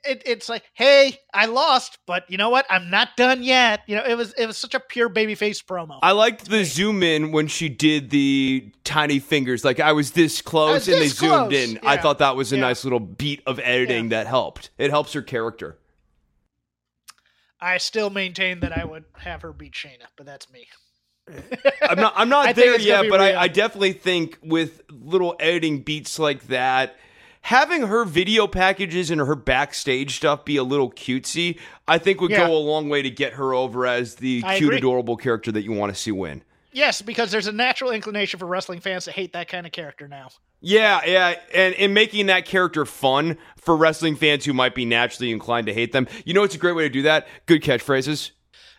it, it, it's like, hey, I lost, but you know what? I'm not done yet. You know, it was it was such a pure babyface promo. I liked the zoom in when she did the tiny fingers. Like I was this close, was and this they zoomed close. in. I thought that was a Yeah. nice little beat of editing Yeah. that helped. It helps her character. I still maintain that I would have her beat Shayna, but that's me. I'm not. I'm not I there yet, but. I, I definitely think with little editing beats like that, having her video packages and her backstage stuff be a little cutesy, I think would Yeah. go a long way to get her over as the I cute, agree. adorable character that you want to see win. Yes, because there's a natural inclination for wrestling fans to hate that kind of character now. Yeah, yeah, and and making that character fun for wrestling fans who might be naturally inclined to hate them. You know, it's a great way to do that. Good catchphrases.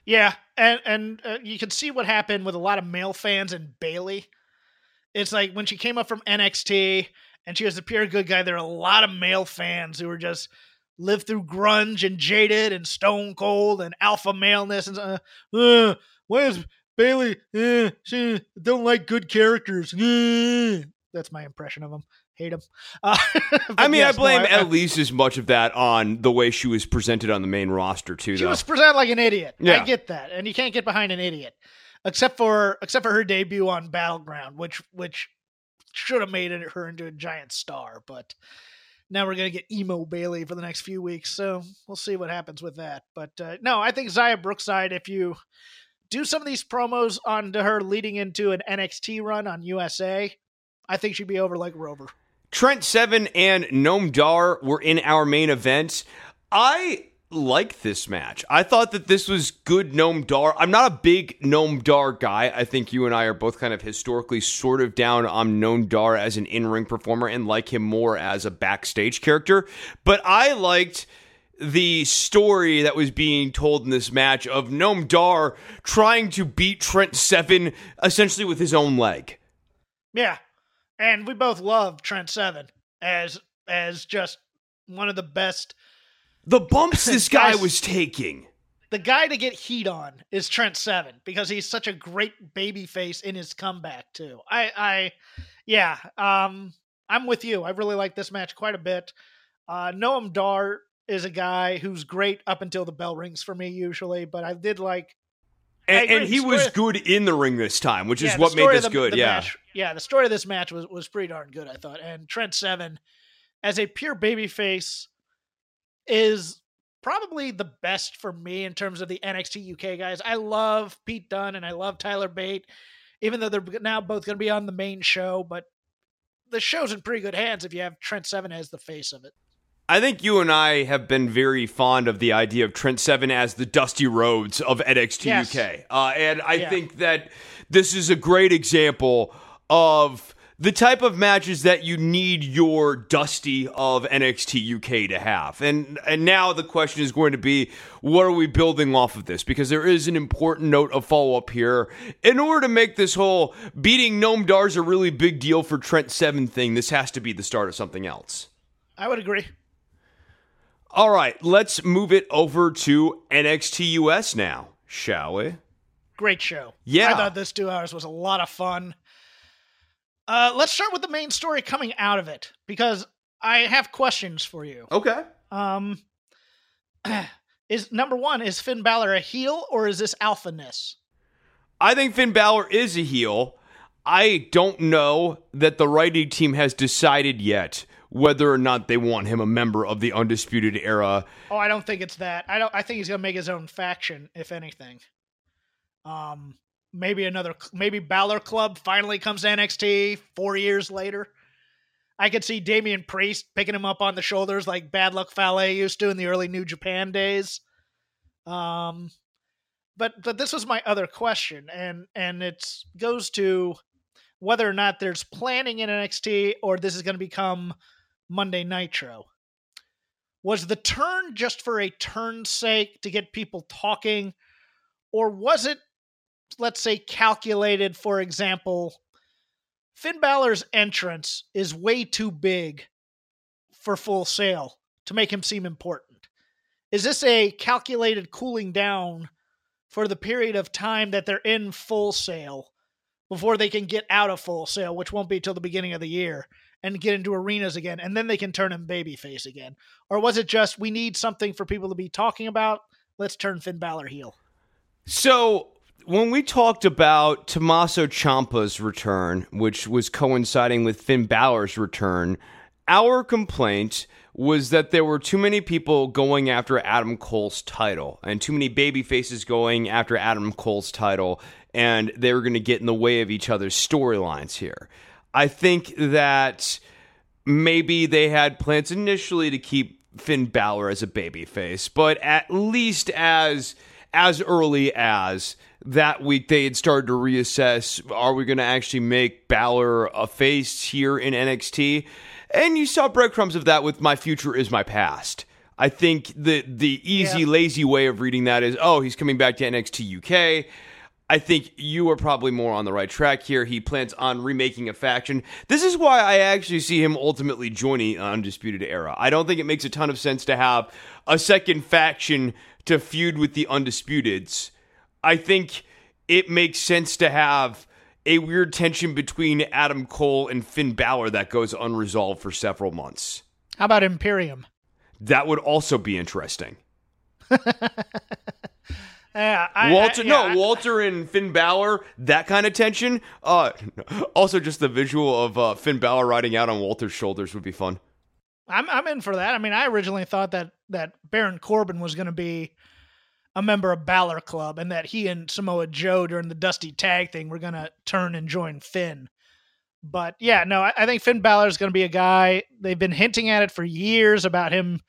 Yeah, and and uh, you can see what happened with a lot of male fans and Bayley. It's like when she came up from NXT and she was a pure good guy. There are a lot of male fans who were just lived through grunge and jaded and stone cold and alpha maleness and uh, uh, why is Bayley? Uh, she don't like good characters. Uh. That's my impression of him. Hate him. Uh, I mean, yes, I blame no, at least as much of that on the way she was presented on the main roster too. She though. was presented like an idiot. Yeah. I get that, and you can't get behind an idiot, except for except for her debut on Battleground, which which should have made her into a giant star. But now we're gonna get emo Bayley for the next few weeks. So we'll see what happens with that. But uh, no, I think Xia Brookside, if you do some of these promos onto her leading into an NXT run on USA, I think she'd be over like Rover. Trent Seven and Noam Dar were in our main event. I like this match. I thought that this was good Noam Dar. I'm not a big Noam Dar guy. I think you and I are both kind of historically sort of down on Noam Dar as an in-ring performer and like him more as a backstage character. But I liked the story that was being told in this match of Noam Dar trying to beat Trent Seven essentially with his own leg. Yeah. And we both love Trent Seven as as just one of the best the bumps this guy was taking. The guy to get heat on is Trent Seven because he's such a great baby face in his comeback too. I, I, yeah, um, I'm with you. I really like this match quite a bit. Uh, Noam Dar is a guy who's great up until the bell rings for me usually, but I did like. And, and he was good in the ring this time, which yeah, is what made this the, good. The yeah, match, yeah. The story of this match was was pretty darn good, I thought. And Trent Seven, as a pure baby face is probably the best for me in terms of the NXT UK guys. I love Pete Dunne and I love Tyler Bate, even though they're now both going to be on the main show. But the show's in pretty good hands if you have Trent Seven as the face of it. I think you and I have been very fond of the idea of Trent Seven as the Dusty Rhodes of NXT yes. UK, uh, and I yeah. think that this is a great example of the type of matches that you need your Dusty of NXT UK to have. And and now the question is going to be what are we building off of this? Because there is an important note of follow up here. In order to make this whole beating Noam Dar's a really big deal for Trent Seven thing, this has to be the start of something else. I would agree. All right, let's move it over to NXT US now, shall we? Great show. Yeah. I thought this two hours was a lot of fun. Uh, let's start with the main story coming out of it because I have questions for you. Okay. Um, is number one is Finn Balor a heel or is this alphaness? I think Finn Balor is a heel. I don't know that the writing team has decided yet whether or not they want him a member of the undisputed era. Oh, I don't think it's that. I don't. I think he's gonna make his own faction, if anything. Um, maybe another maybe Balor Club finally comes to NXT four years later. I could see Damian Priest picking him up on the shoulders like Bad Luck Fale used to in the early New Japan days. Um, but but this was my other question, and and it goes to whether or not there's planning in NXT or this is going to become Monday Nitro. Was the turn just for a turn's sake to get people talking, or was it let's say, calculated, for example, Finn Balor's entrance is way too big for Full Sail to make him seem important. Is this a calculated cooling down for the period of time that they're in Full Sail before they can get out of Full Sail, which won't be till the beginning of the year, and get into arenas again, and then they can turn him babyface again? Or was it just we need something for people to be talking about? Let's turn Finn Balor heel. So when we talked about Tommaso Ciampa's return, which was coinciding with Finn Balor's return, our complaint was that there were too many people going after Adam Cole's title and too many baby faces going after Adam Cole's title, and they were going to get in the way of each other's storylines here. I think that maybe they had plans initially to keep Finn Balor as a babyface, but at least as as early as that week they had started to reassess are we going to actually make Balor a face here in NXT? And you saw breadcrumbs of that with My Future is My Past. I think the the easy, yeah. lazy way of reading that is, oh, he's coming back to NXT UK. I think you are probably more on the right track here. He plans on remaking a faction. This is why I actually see him ultimately joining Undisputed Era. I don't think it makes a ton of sense to have a second faction to feud with the Undisputeds I think it makes sense to have a weird tension between Adam Cole and Finn Balor that goes unresolved for several months. How about Imperium? That would also be interesting. yeah, I, Walter, I, yeah, no, Walter and Finn Balor, that kind of tension. Uh, also, just the visual of uh, Finn Balor riding out on Walter's shoulders would be fun. I'm I'm in for that. I mean, I originally thought that that Baron Corbin was going to be a member of Balor Club, and that he and Samoa Joe during the Dusty Tag thing were going to turn and join Finn. But yeah, no, I, I think Finn Balor is going to be a guy. They've been hinting at it for years about him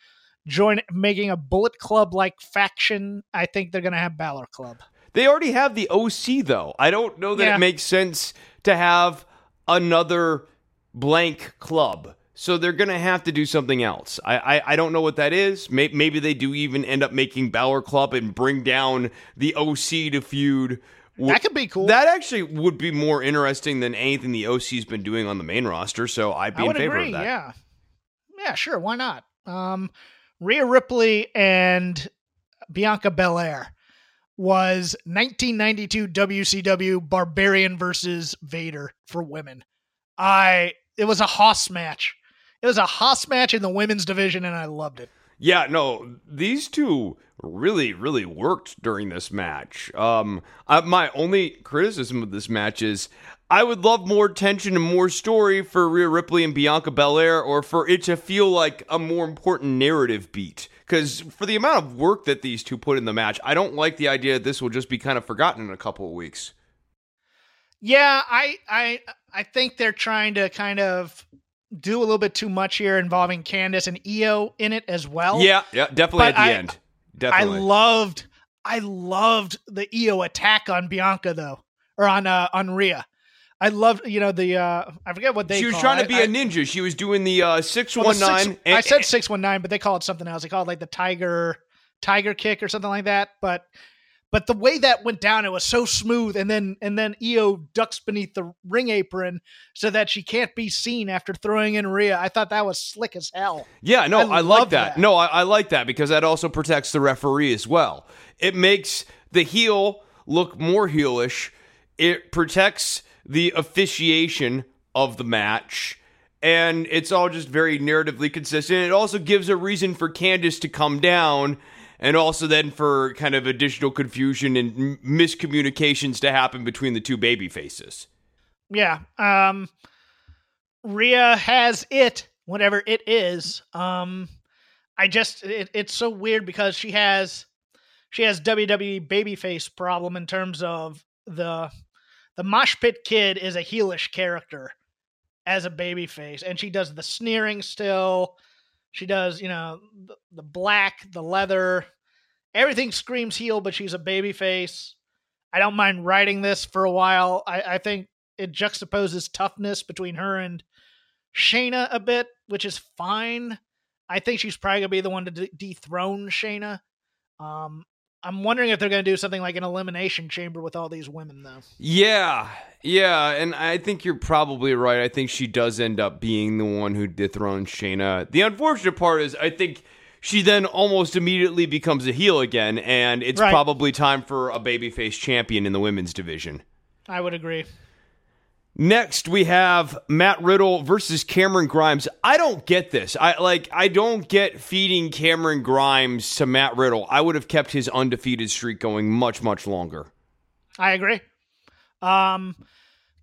join making a Bullet Club like faction. I think they're going to have Balor Club. They already have the OC though. I don't know that Yeah. it makes sense to have another blank club. So they're going to have to do something else. I, I, I don't know what that is. May, maybe they do even end up making Balor Club and bring down the OC to feud. That could be cool. That actually would be more interesting than anything the OC's been doing on the main roster. So I'd be I in favor agree. of that. Yeah, yeah, sure. Why not? Um, Rhea Ripley and Bianca Belair was 1992 WCW Barbarian versus Vader for women. I it was a hoss match. It was a hoss match in the women's division, and I loved it. Yeah, no, these two really, really worked during this match. Um, uh, my only criticism of this match is I would love more tension and more story for Rhea Ripley and Bianca Belair, or for it to feel like a more important narrative beat. Because for the amount of work that these two put in the match, I don't like the idea that this will just be kind of forgotten in a couple of weeks. Yeah, I I I think they're trying to kind of do a little bit too much here involving Candice and Io in it as well. Yeah, yeah, definitely But at the I- end. Definitely. I loved I loved the Io attack on Bianca though, or on uh, on Rhea. I loved you know the uh, I forget what they. she was trying it. to be I- a ninja. She was doing the uh, six one nine. I said six one nine, but they call it something else. They call it like the tiger tiger kick or something like that. But but the way that went down, it was so smooth, and then and then Io ducks beneath the ring apron so that she can't be seen after throwing in Rhea. I thought that was slick as hell. Yeah, no, I I, like that. that. No, I, I like that because that also protects the referee as well. It makes the heel look more heelish. It protects the officiation of the match. And it's all just very narratively consistent. It also gives a reason for Candice to come down and also then for kind of additional confusion and m- miscommunications to happen between the two baby faces. Yeah. Um Rhea has it, whatever it is. Um I just it, it's so weird because she has she has WWE babyface problem in terms of the the Mosh Pit Kid is a heelish character as a babyface, and she does the sneering still. She does, you know, the, the black, the leather, everything screams heel, but she's a babyface. I don't mind writing this for a while. I, I think it juxtaposes toughness between her and Shayna a bit, which is fine. I think she's probably gonna be the one to de- dethrone Shayna. Um, I'm wondering if they're gonna do something like an elimination chamber with all these women, though. Yeah, yeah, and I think you're probably right. I think she does end up being the one who dethrones Shayna. The unfortunate part is, I think she then almost immediately becomes a heel again, and it's Right. probably time for a babyface champion in the women's division. I would agree. Next, we have Matt Riddle versus Cameron Grimes. I don't get this. I like. I don't get feeding Cameron Grimes to Matt Riddle. I would have kept his undefeated streak going much, much longer. I agree. Um,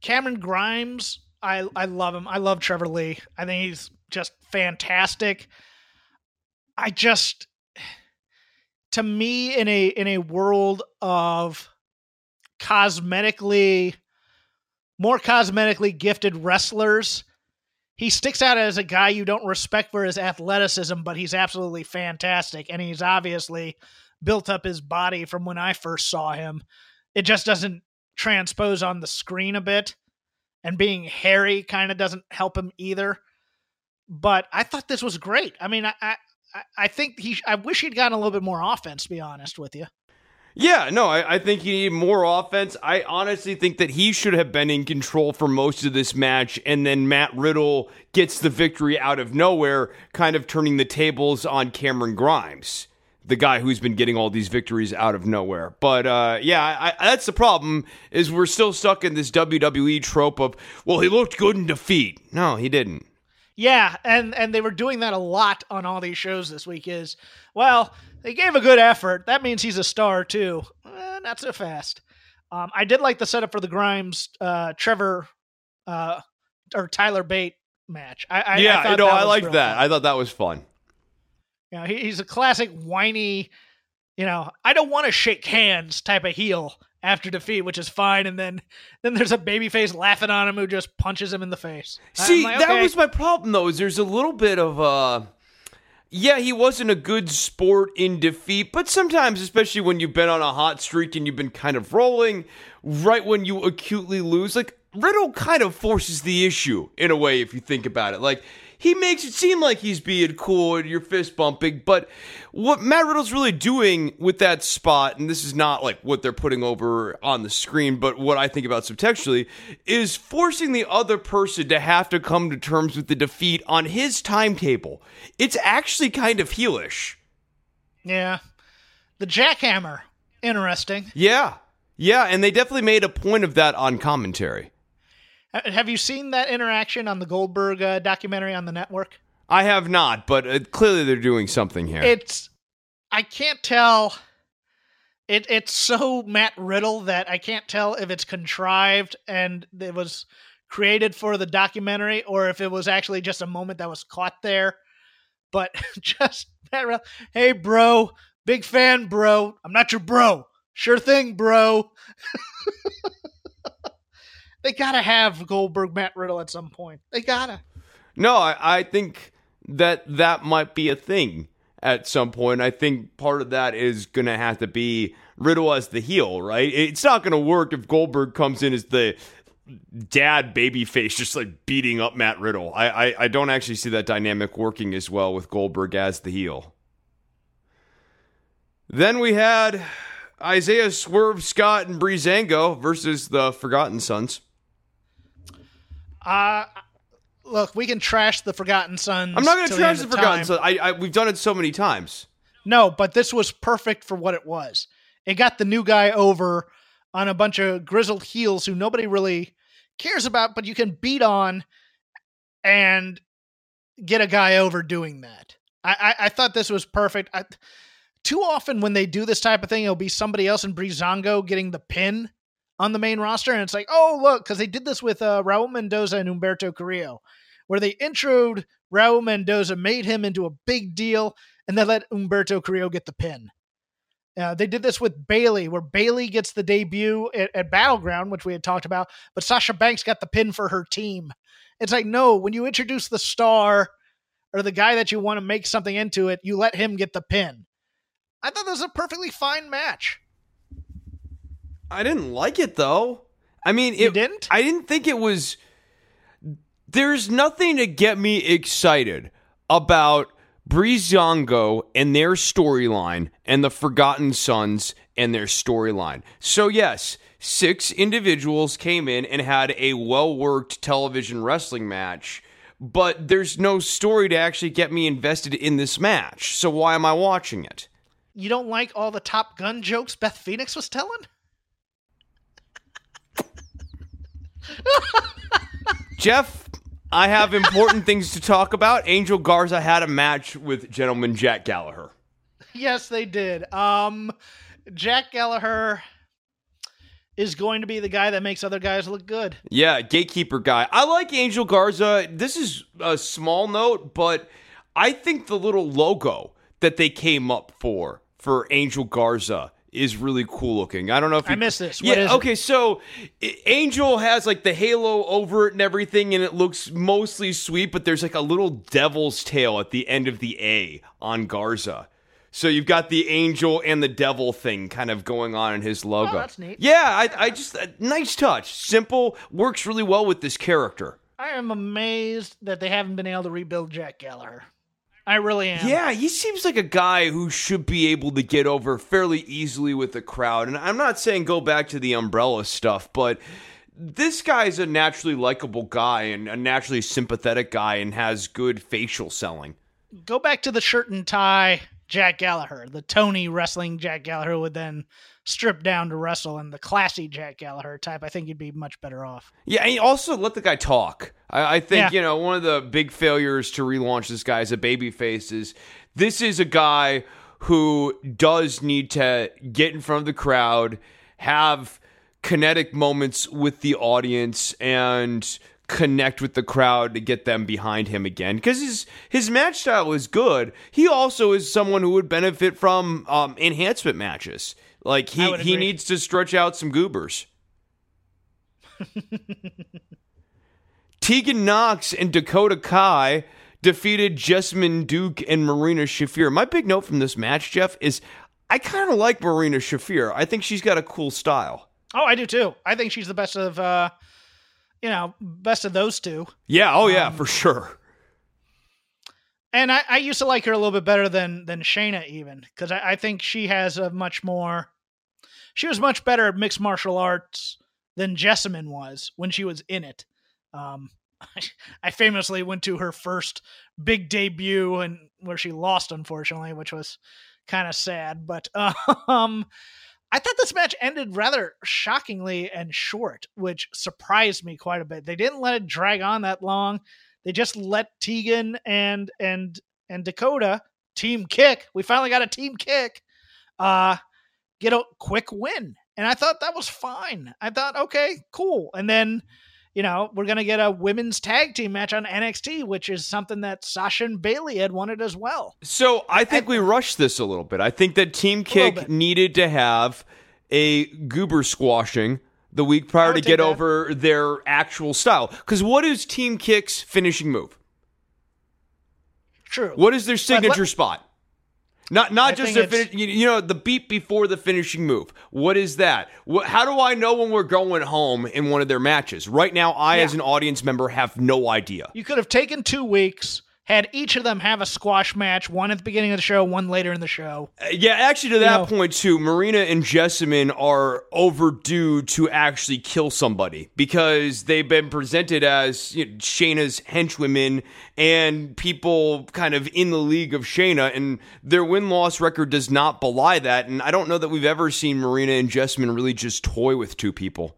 Cameron Grimes, I I love him. I love Trevor Lee. I think he's just fantastic. I just, to me, in a in a world of cosmetically more cosmetically gifted wrestlers, he sticks out as a guy you don't respect for his athleticism, but he's absolutely fantastic, and he's obviously built up his body from when I first saw him. It just doesn't transpose on the screen a bit and being hairy kind of doesn't help him either. But i thought this was great. I mean i i, I- think he i wish he'd gotten a little bit more offense to be honest with you Yeah, no, I, I think he needed more offense. I honestly think that he should have been in control for most of this match, and then Matt Riddle gets the victory out of nowhere, kind of turning the tables on Cameron Grimes, the guy who's been getting all these victories out of nowhere. But uh, yeah, I, I, that's the problem is we're still stuck in this WWE trope of well, he looked good in defeat. No, he didn't. yeah and and they were doing that a lot on all these shows this week is well they gave a good effort that means he's a star too eh, not so fast um, i did like the setup for the grimes uh, trevor uh, or tyler bate match. I, I yeah, I no, I liked that. fun. I thought that was fun. You know, he, he's a classic whiny, you know, I don't want to shake hands type of heel after defeat, which is fine. And then then there's a babyface laughing on him who just punches him in the face. See, like, that was my problem though. Is there's a little bit of uh yeah, he wasn't a good sport in defeat, but sometimes, especially when you've been on a hot streak and you've been kind of rolling, right when you acutely lose, like Riddle kind of forces the issue in a way if you think about it. Like he makes it seem like he's being cool and you're fist bumping, but what Matt Riddle's really doing with that spot, and this is not like what they're putting over on the screen, but what I think about subtextually, is forcing the other person to have to come to terms with the defeat on his timetable. It's actually kind of heelish. Yeah. The jackhammer. Interesting. Yeah. Yeah, and they definitely made a point of that on commentary. Ha- Have you seen that interaction on the Goldberg uh, documentary on the network? I have not, but uh, clearly they're doing something here. It's I can't tell. It it's so Matt Riddle that I can't tell if it's contrived and it was created for the documentary or if it was actually just a moment that was caught there. But just Matt Riddle, hey bro, big fan, bro. I'm not your bro. Sure thing, bro. they gotta have Goldberg Matt Riddle at some point. They gotta. No, I, I think that that might be a thing at some point. I think part of that is going to have to be Riddle as the heel, right? It's not going to work if Goldberg comes in as the dad babyface, just like beating up Matt Riddle. I, I, I don't actually see that dynamic working as well with Goldberg as the heel. Then we had Isaiah Swerve Scott and Breezango versus the Forgotten Sons. Uh look, we can trash the Forgotten Sons. I'm not going to trash end the Forgotten. Sons. I, I, we've done it so many times. No, but this was perfect for what it was. It got the new guy over on a bunch of grizzled heels who nobody really cares about, but you can beat on and get a guy over doing that. I, I, I thought this was perfect. I, too often when they do this type of thing, it'll be somebody else in Breezango getting the pin on the main roster, and it's like, oh look, because they did this with uh, Raul Mendoza and Humberto Carrillo, where they introed Raul Mendoza, made him into a big deal, and then let Humberto Carrillo get the pin. Uh, they did this with Bayley, where Bayley gets the debut at, at Battleground, which we had talked about, but Sasha Banks got the pin for her team. It's like, no, when you introduce the star or the guy that you want to make something into it, you let him get the pin. I thought this was a perfectly fine match. I didn't like it though. I mean, You it, didn't? I didn't think it was. There's nothing to get me excited about Breezango and their storyline and the Forgotten Sons and their storyline. So yes, six individuals came in and had a well-worked television wrestling match, but there's no story to actually get me invested in this match. So why am I watching it? You don't like all the Top Gun jokes Beth Phoenix was telling? Jeff, I have important things to talk about. Angel Garza had a match with gentleman Jack Gallagher. Yes, they did. Um, Jack Gallagher is going to be the guy that makes other guys look good. Yeah, gatekeeper guy. I like Angel Garza. This is a small note, but I think the little logo that they came up for for Angel Garza is really cool looking. I don't know if I you, missed this. What yeah, is it? okay. So Angel has like the halo over it and everything, and it looks mostly sweet. But there's like a little devil's tail at the end of the A on Garza. So you've got the angel and the devil thing kind of going on in his oh, logo. Oh, that's neat. Yeah, I, I just a nice touch. Simple, works really well with this character. I am amazed that they haven't been able to rebuild Jack Gallagher. I really am. Yeah, he seems like a guy who should be able to get over fairly easily with the crowd. And I'm not saying go back to the umbrella stuff, but this guy's a naturally likable guy and a naturally sympathetic guy and has good facial selling. Go back to the shirt and tie Jack Gallagher, the Tony wrestling Jack Gallagher would then strip down to wrestle, and the classy Jack Gallagher type. I think you'd be much better off. Yeah, and also let the guy talk. I, I think, Yeah. you know, one of the big failures to relaunch this guy as a babyface is this is a guy who does need to get in front of the crowd, have kinetic moments with the audience, and connect with the crowd to get them behind him again because his his match style is good. He also is someone who would benefit from um, enhancement matches. Like he he needs to stretch out some goobers. Tegan Nox and Dakota Kai defeated Jessamyn Duke and Marina Shafir. My big note from this match, Jeff, is I kind of like Marina Shafir. I think she's got a cool style. Oh, I do too. I think she's the best of, uh, you know, best of those two. Yeah. Oh, yeah, um, for sure. And I, I, used to like her a little bit better than than Shayna even because I, I, think she has a much more. She was much better at mixed martial arts than Jessamyn was when she was in it. Um, I famously went to her first big debut and where she lost, unfortunately, which was kind of sad. But um, I thought this match ended rather shockingly and short, which surprised me quite a bit. They didn't let it drag on that long. They just let Tegan and and and Dakota team kick. We finally got a team kick. Uh, get a quick win, and I thought that was fine. I thought okay, cool, and then you know, we're going to get a women's tag team match on NXT, which is something that Sasha and Bayley had wanted as well. So I think we rushed this a little bit. I think that Team Kick needed to have a goober squashing the week prior to get that. over their actual style. Because what is Team Kick's finishing move? True. What is their signature spot? Not not I just a fin- you know the beat before the finishing move. What is that? What, how do I know when we're going home in one of their matches? Right now, I yeah. as an audience member have no idea. You could have taken two weeks had each of them have a squash match, one at the beginning of the show, one later in the show. Uh, yeah, actually, to that you know, point too, Marina and Jessamyn are overdue to actually kill somebody because they've been presented as you know, Shayna's henchwomen and people kind of in the league of Shayna, and their win loss record does not belie that. And I don't know that we've ever seen Marina and Jessamyn really just toy with two people.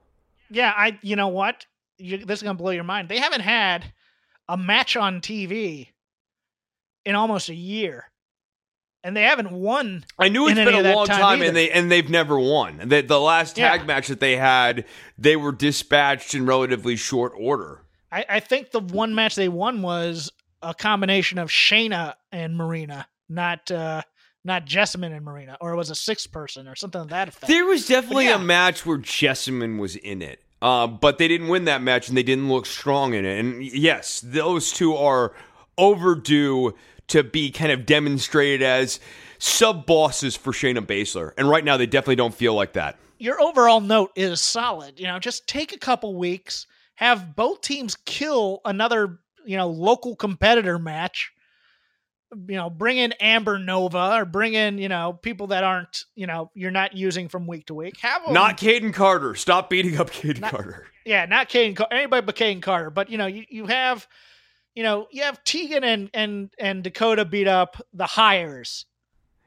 Yeah, I. You know what? You, this is gonna blow your mind. They haven't had a match on TV in almost a year. And they haven't won. I knew it's been a long time, time and they and they've never won. The, the last tag yeah. match that they had, they were dispatched in relatively short order. I, I think the one match they won was a combination of Shayna and Marina, not uh, not Jessamyn and Marina, or it was a six person or something of that effect. There was definitely yeah. a match where Jessamyn was in it. Uh, but they didn't win that match and they didn't look strong in it. And yes, those two are overdue to be kind of demonstrated as sub bosses for Shayna Baszler. And right now, they definitely don't feel like that. Your overall note is solid. You know, just take a couple weeks, have both teams kill another, you know, local competitor match. You know, bring in Amber Nova or bring in, you know, people that aren't, you know, you're not using from week to week. Have them, not Kayden Carter. Stop beating up Kayden Carter. Yeah, not Kayden. Anybody but Kayden Carter. But you know, you, you have you know, you have Tegan and and and Dakota beat up the hires.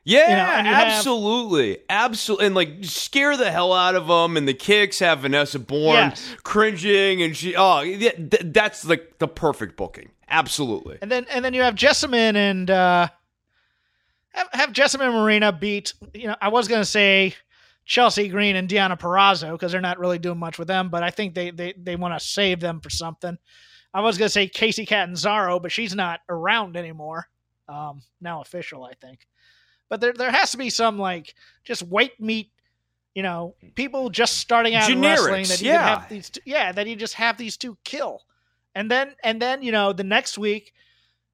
Yeah, you know, absolutely, have, absolutely, and like scare the hell out of them. And the kicks have Vanessa Borne yes. cringing, and she oh, yeah, th- that's like the perfect booking. Absolutely. And then and then you have Jessamyn and uh, have have Jessamyn Marina beat. You know, I was gonna say Chelsea Green and Deonna Purrazzo because they're not really doing much with them, but I think they they they want to save them for something. I was gonna say Kacy Catanzaro, but she's not around anymore. Um, now official, I think. But there there has to be some like just white meat, you know, people just starting out in wrestling that you yeah. have these two, yeah, that you just have these two kill. And then and then, you know, the next week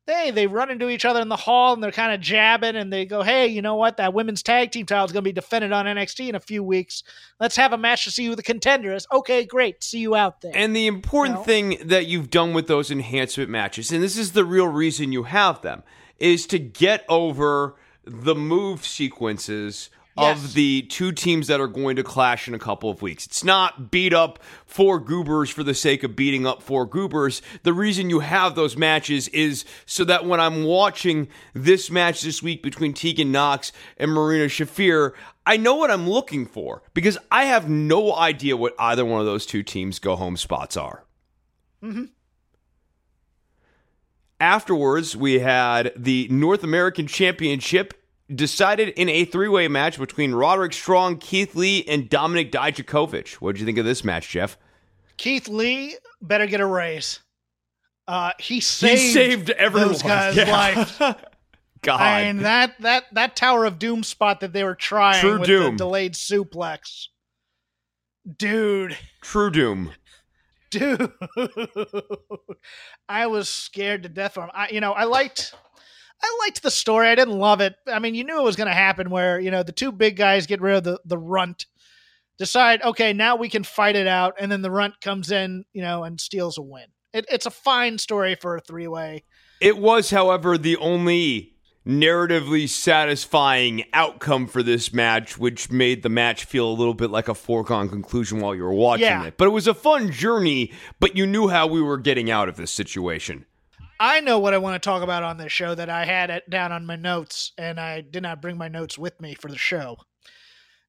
they they run into each other in the hall and they're kind of jabbing and they go, "Hey, you know what? That women's tag team title is going to be defended on NXT in a few weeks. Let's have a match to see who the contender is." Okay, great. See you out there. And the important you know? thing that you've done with those enhancement matches, and this is the real reason you have them, is to get over the move sequences yes. of the two teams that are going to clash in a couple of weeks. It's not beat up four goobers for the sake of beating up four goobers. The reason you have those matches is so that when I'm watching this match this week between Tegan Nox and Marina Shafir, I know what I'm looking for because I have no idea what either one of those two teams' go home spots are. Mm-hmm. Afterwards, we had the North American Championship decided in a three-way match between Roderick Strong, Keith Lee, and Dominik Dijakovic. What did you think of this match, Jeff? Keith Lee better get a raise. Uh, he saved, he saved everyone. those guys' Yeah. life. God. I mean that that that Tower of Doom spot that they were trying True with doom. the delayed suplex, dude, True doom. dude, I was scared to death for him. I, you know, I liked. I liked the story. I didn't love it. I mean, you knew it was going to happen where, you know, the two big guys get rid of the, the runt, decide, okay, now we can fight it out. And then the runt comes in, you know, and steals a win. It, it's a fine story for a three way. It was, however, the only narratively satisfying outcome for this match, which made the match feel a little bit like a foregone conclusion while you were watching Yeah. it. But it was a fun journey, but you knew how we were getting out of this situation. I know what I want to talk about on this show that I had it down on my notes, and I did not bring my notes with me for the show.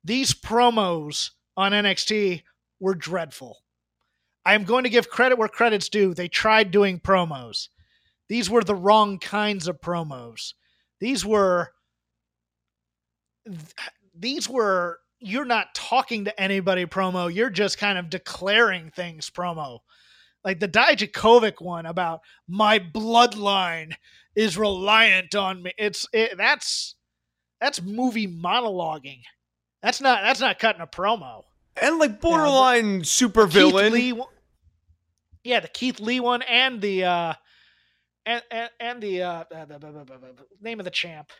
These promos on NXT were dreadful. I am going to give credit where credit's due. They tried doing promos. These were the wrong kinds of promos. These were these were you're not talking to anybody promo. You're just kind of declaring things promo like the Dijakovic one about my bloodline is reliant on me. It's it, that's that's movie monologuing. That's not that's not cutting a promo. And like borderline super Keith villain. Lee one- yeah, the Keith Lee one and the uh and and, and the uh the- the- the name of the champ.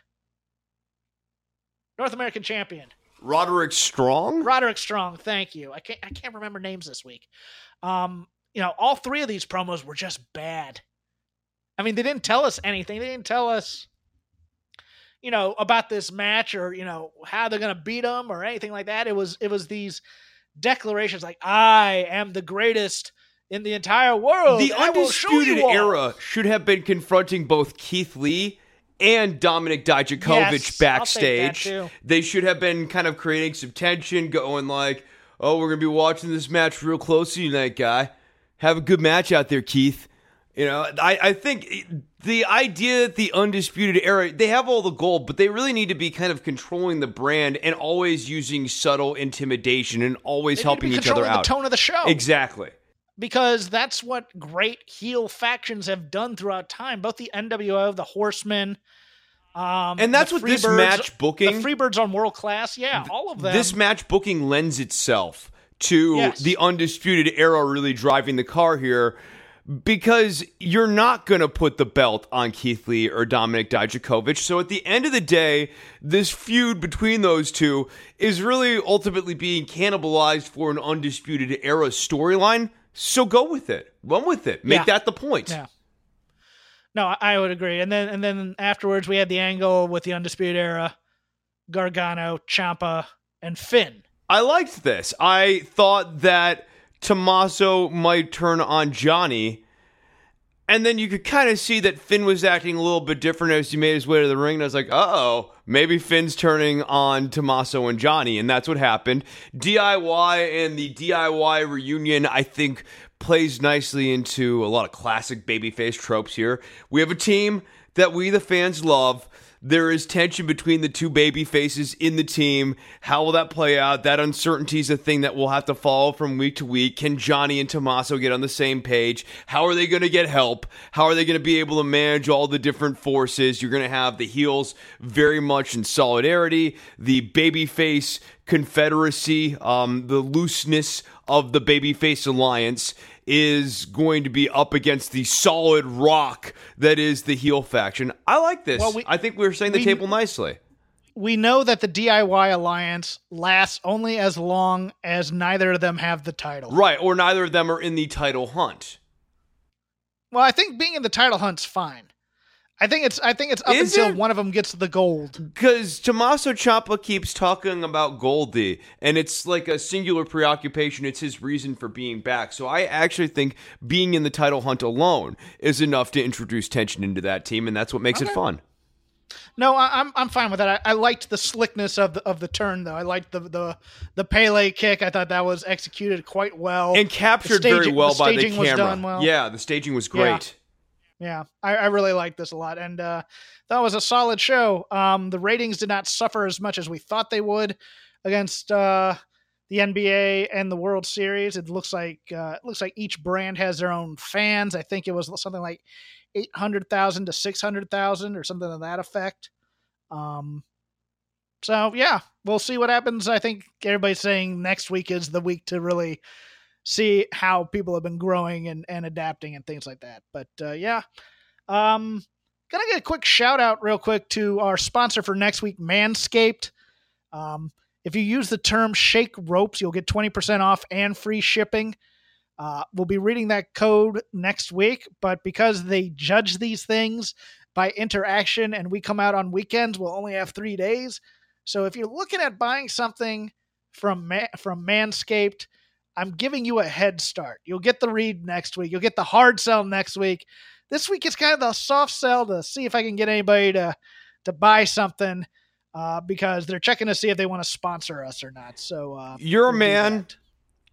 North American champion. Roderick Strong? Roderick Strong, thank you. I can't I can't remember names this week. Um, you know, all three of these promos were just bad. I mean, they didn't tell us anything. They didn't tell us, you know, about this match or you know how they're gonna beat them or anything like that. It was it was these declarations like I am the greatest in the entire world. the and I will show Undisputed. Era should have been confronting both Keith Lee and Dominik Dijakovic Yes, I'll take that backstage. They should have been kind of creating some tension, going like, "Oh, we're gonna be watching this match real closely tonight, guy. Have a good match out there, Keith." You know, I, I think the idea that the Undisputed Era, they have all the gold, but they really need to be kind of controlling the brand and always using subtle intimidation and always They need to helping each other out. The tone of the show. Exactly. because that's what great heel factions have done throughout time. Both the NWO, the Horsemen, um, And that's the what this match booking- the Freebirds on World Class, yeah, all of them. This match booking lends itself to Yes. the undisputed era really driving the car here because you're not going to put the belt on Keith Lee or Dominik Dijakovic. So at the end of the day, this feud between those two is really ultimately being cannibalized for an undisputed era storyline. So go with it. Run with it. Make Yeah. that the point. Yeah. no, I- I would agree. And then and then afterwards, we had the angle with the Undisputed Era, Gargano, Ciampa, and Finn. I liked this. I thought that Tommaso might turn on Johnny. And then you could kind of see that Finn was acting a little bit different as he made his way to the ring. And I was like, uh oh, maybe Finn's turning on Tommaso and Johnny. And that's what happened. DIY and the DIY reunion, I think, plays nicely into a lot of classic babyface tropes here. We have a team that we, the fans, love. There is tension between the two baby faces in the team. How will that play out? That uncertainty is a thing that we'll have to follow from week to week. Can Johnny and Tommaso get on the same page? How are they going to get help? How are they going to be able to manage all the different forces? You're going to have the heels very much in solidarity, the babyface confederacy, um, the looseness of the babyface alliance is going to be up against the solid rock that is the heel faction. I like this. Well, we- I think we're setting the we- table nicely. We know that the DIY alliance lasts only as long as neither of them have the title. Right, or neither of them are in the title hunt. Well, I think being in the title hunt's fine. I think it's I think it's up Is until it? one of them gets the gold. Because Tommaso Ciampa keeps talking about Goldie, and it's like a singular preoccupation. It's his reason for being back. So I actually think being in the title hunt alone is enough to introduce tension into that team, and that's what makes it fun. No, I, I'm I'm fine with that. I, I liked the slickness of the of the turn though. I liked the the the Pele kick. I thought that was executed quite well. And captured The very well the by the staging was camera. done well. Yeah, the staging was great. Yeah, I, I really liked this a lot, and uh, that was a solid show. Um, the ratings did not suffer as much as we thought they would against uh, the NBA and the World Series. It looks like uh, it looks like each brand has their own fans. I think it was something like eight hundred thousand to six hundred thousand or something to that effect. Um, so yeah, we'll see what happens. I think everybody's saying next week is the week to really see how people have been growing and, and adapting and things like that. But uh, yeah, um, gonna get a quick shout out real quick to our sponsor for next week, Manscaped. Um, if you use the term shake ropes, you'll get 20% off and free shipping. Uh, we'll be reading that code next week, but because they judge these things by interaction and we come out on weekends, we'll only have three days. So if you're looking at buying something from from Manscaped, I'm giving you a head start. You'll get the read next week. You'll get the hard sell next week. This week it's kind of the soft sell to see if I can get anybody to to buy something uh, because they're checking to see if they want to sponsor us or not. So uh, you're we'll a man.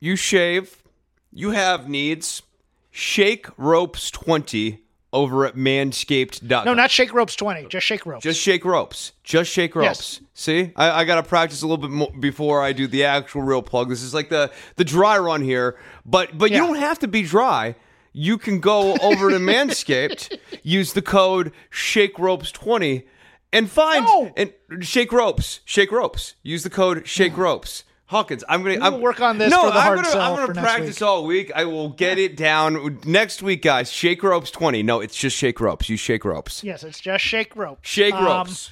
You shave. You have needs. Shake ropes twenty over at manscaped.com. No, not Shake Ropes 20. Just Shake Ropes. Just Shake Ropes. Just Shake Ropes. Yes. See? I, I got to practice a little bit more before I do the actual real plug. This is like the, the dry run here. But but yeah. you don't have to be dry. You can go over to Manscaped, use the code Shake Ropes 20 and find no. and Shake Ropes. Shake Ropes. Use the code Shake Ropes. Hawkins, I'm gonna I'm, work on this. No, I'm gonna I'm gonna practice week. all week. I will get it down next week, guys. Shake ropes twenty. No, it's just shake ropes. You shake ropes. Yes, it's just shake ropes. Shake um, ropes.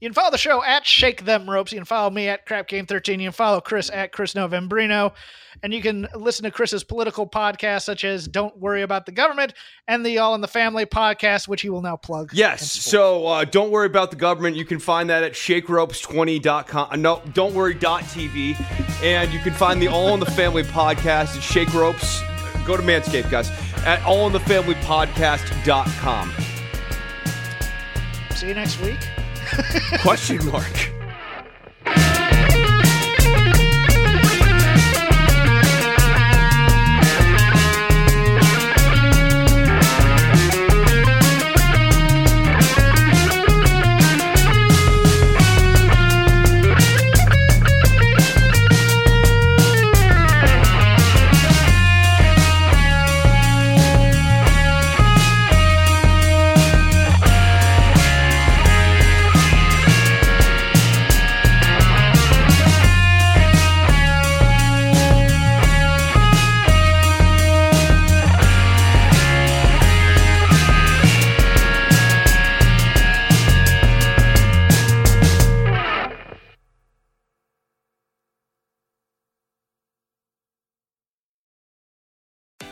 You can follow the show at Shake Them Ropes. You can follow me at Crap Game 13. You can follow Chris at Chris Novembrino. And you can listen to Chris's political podcasts, such as Don't Worry About the Government and the All in the Family podcast, which he will now plug. Yes. So uh, Don't Worry About the Government. You can find that at shakeropes20.com. Uh, no, don't worry.tv. And you can find the All in the Family podcast at Shake Ropes. Go to Manscaped, guys, at All in the Family allinthefamilypodcast.com. See you next week. Question mark.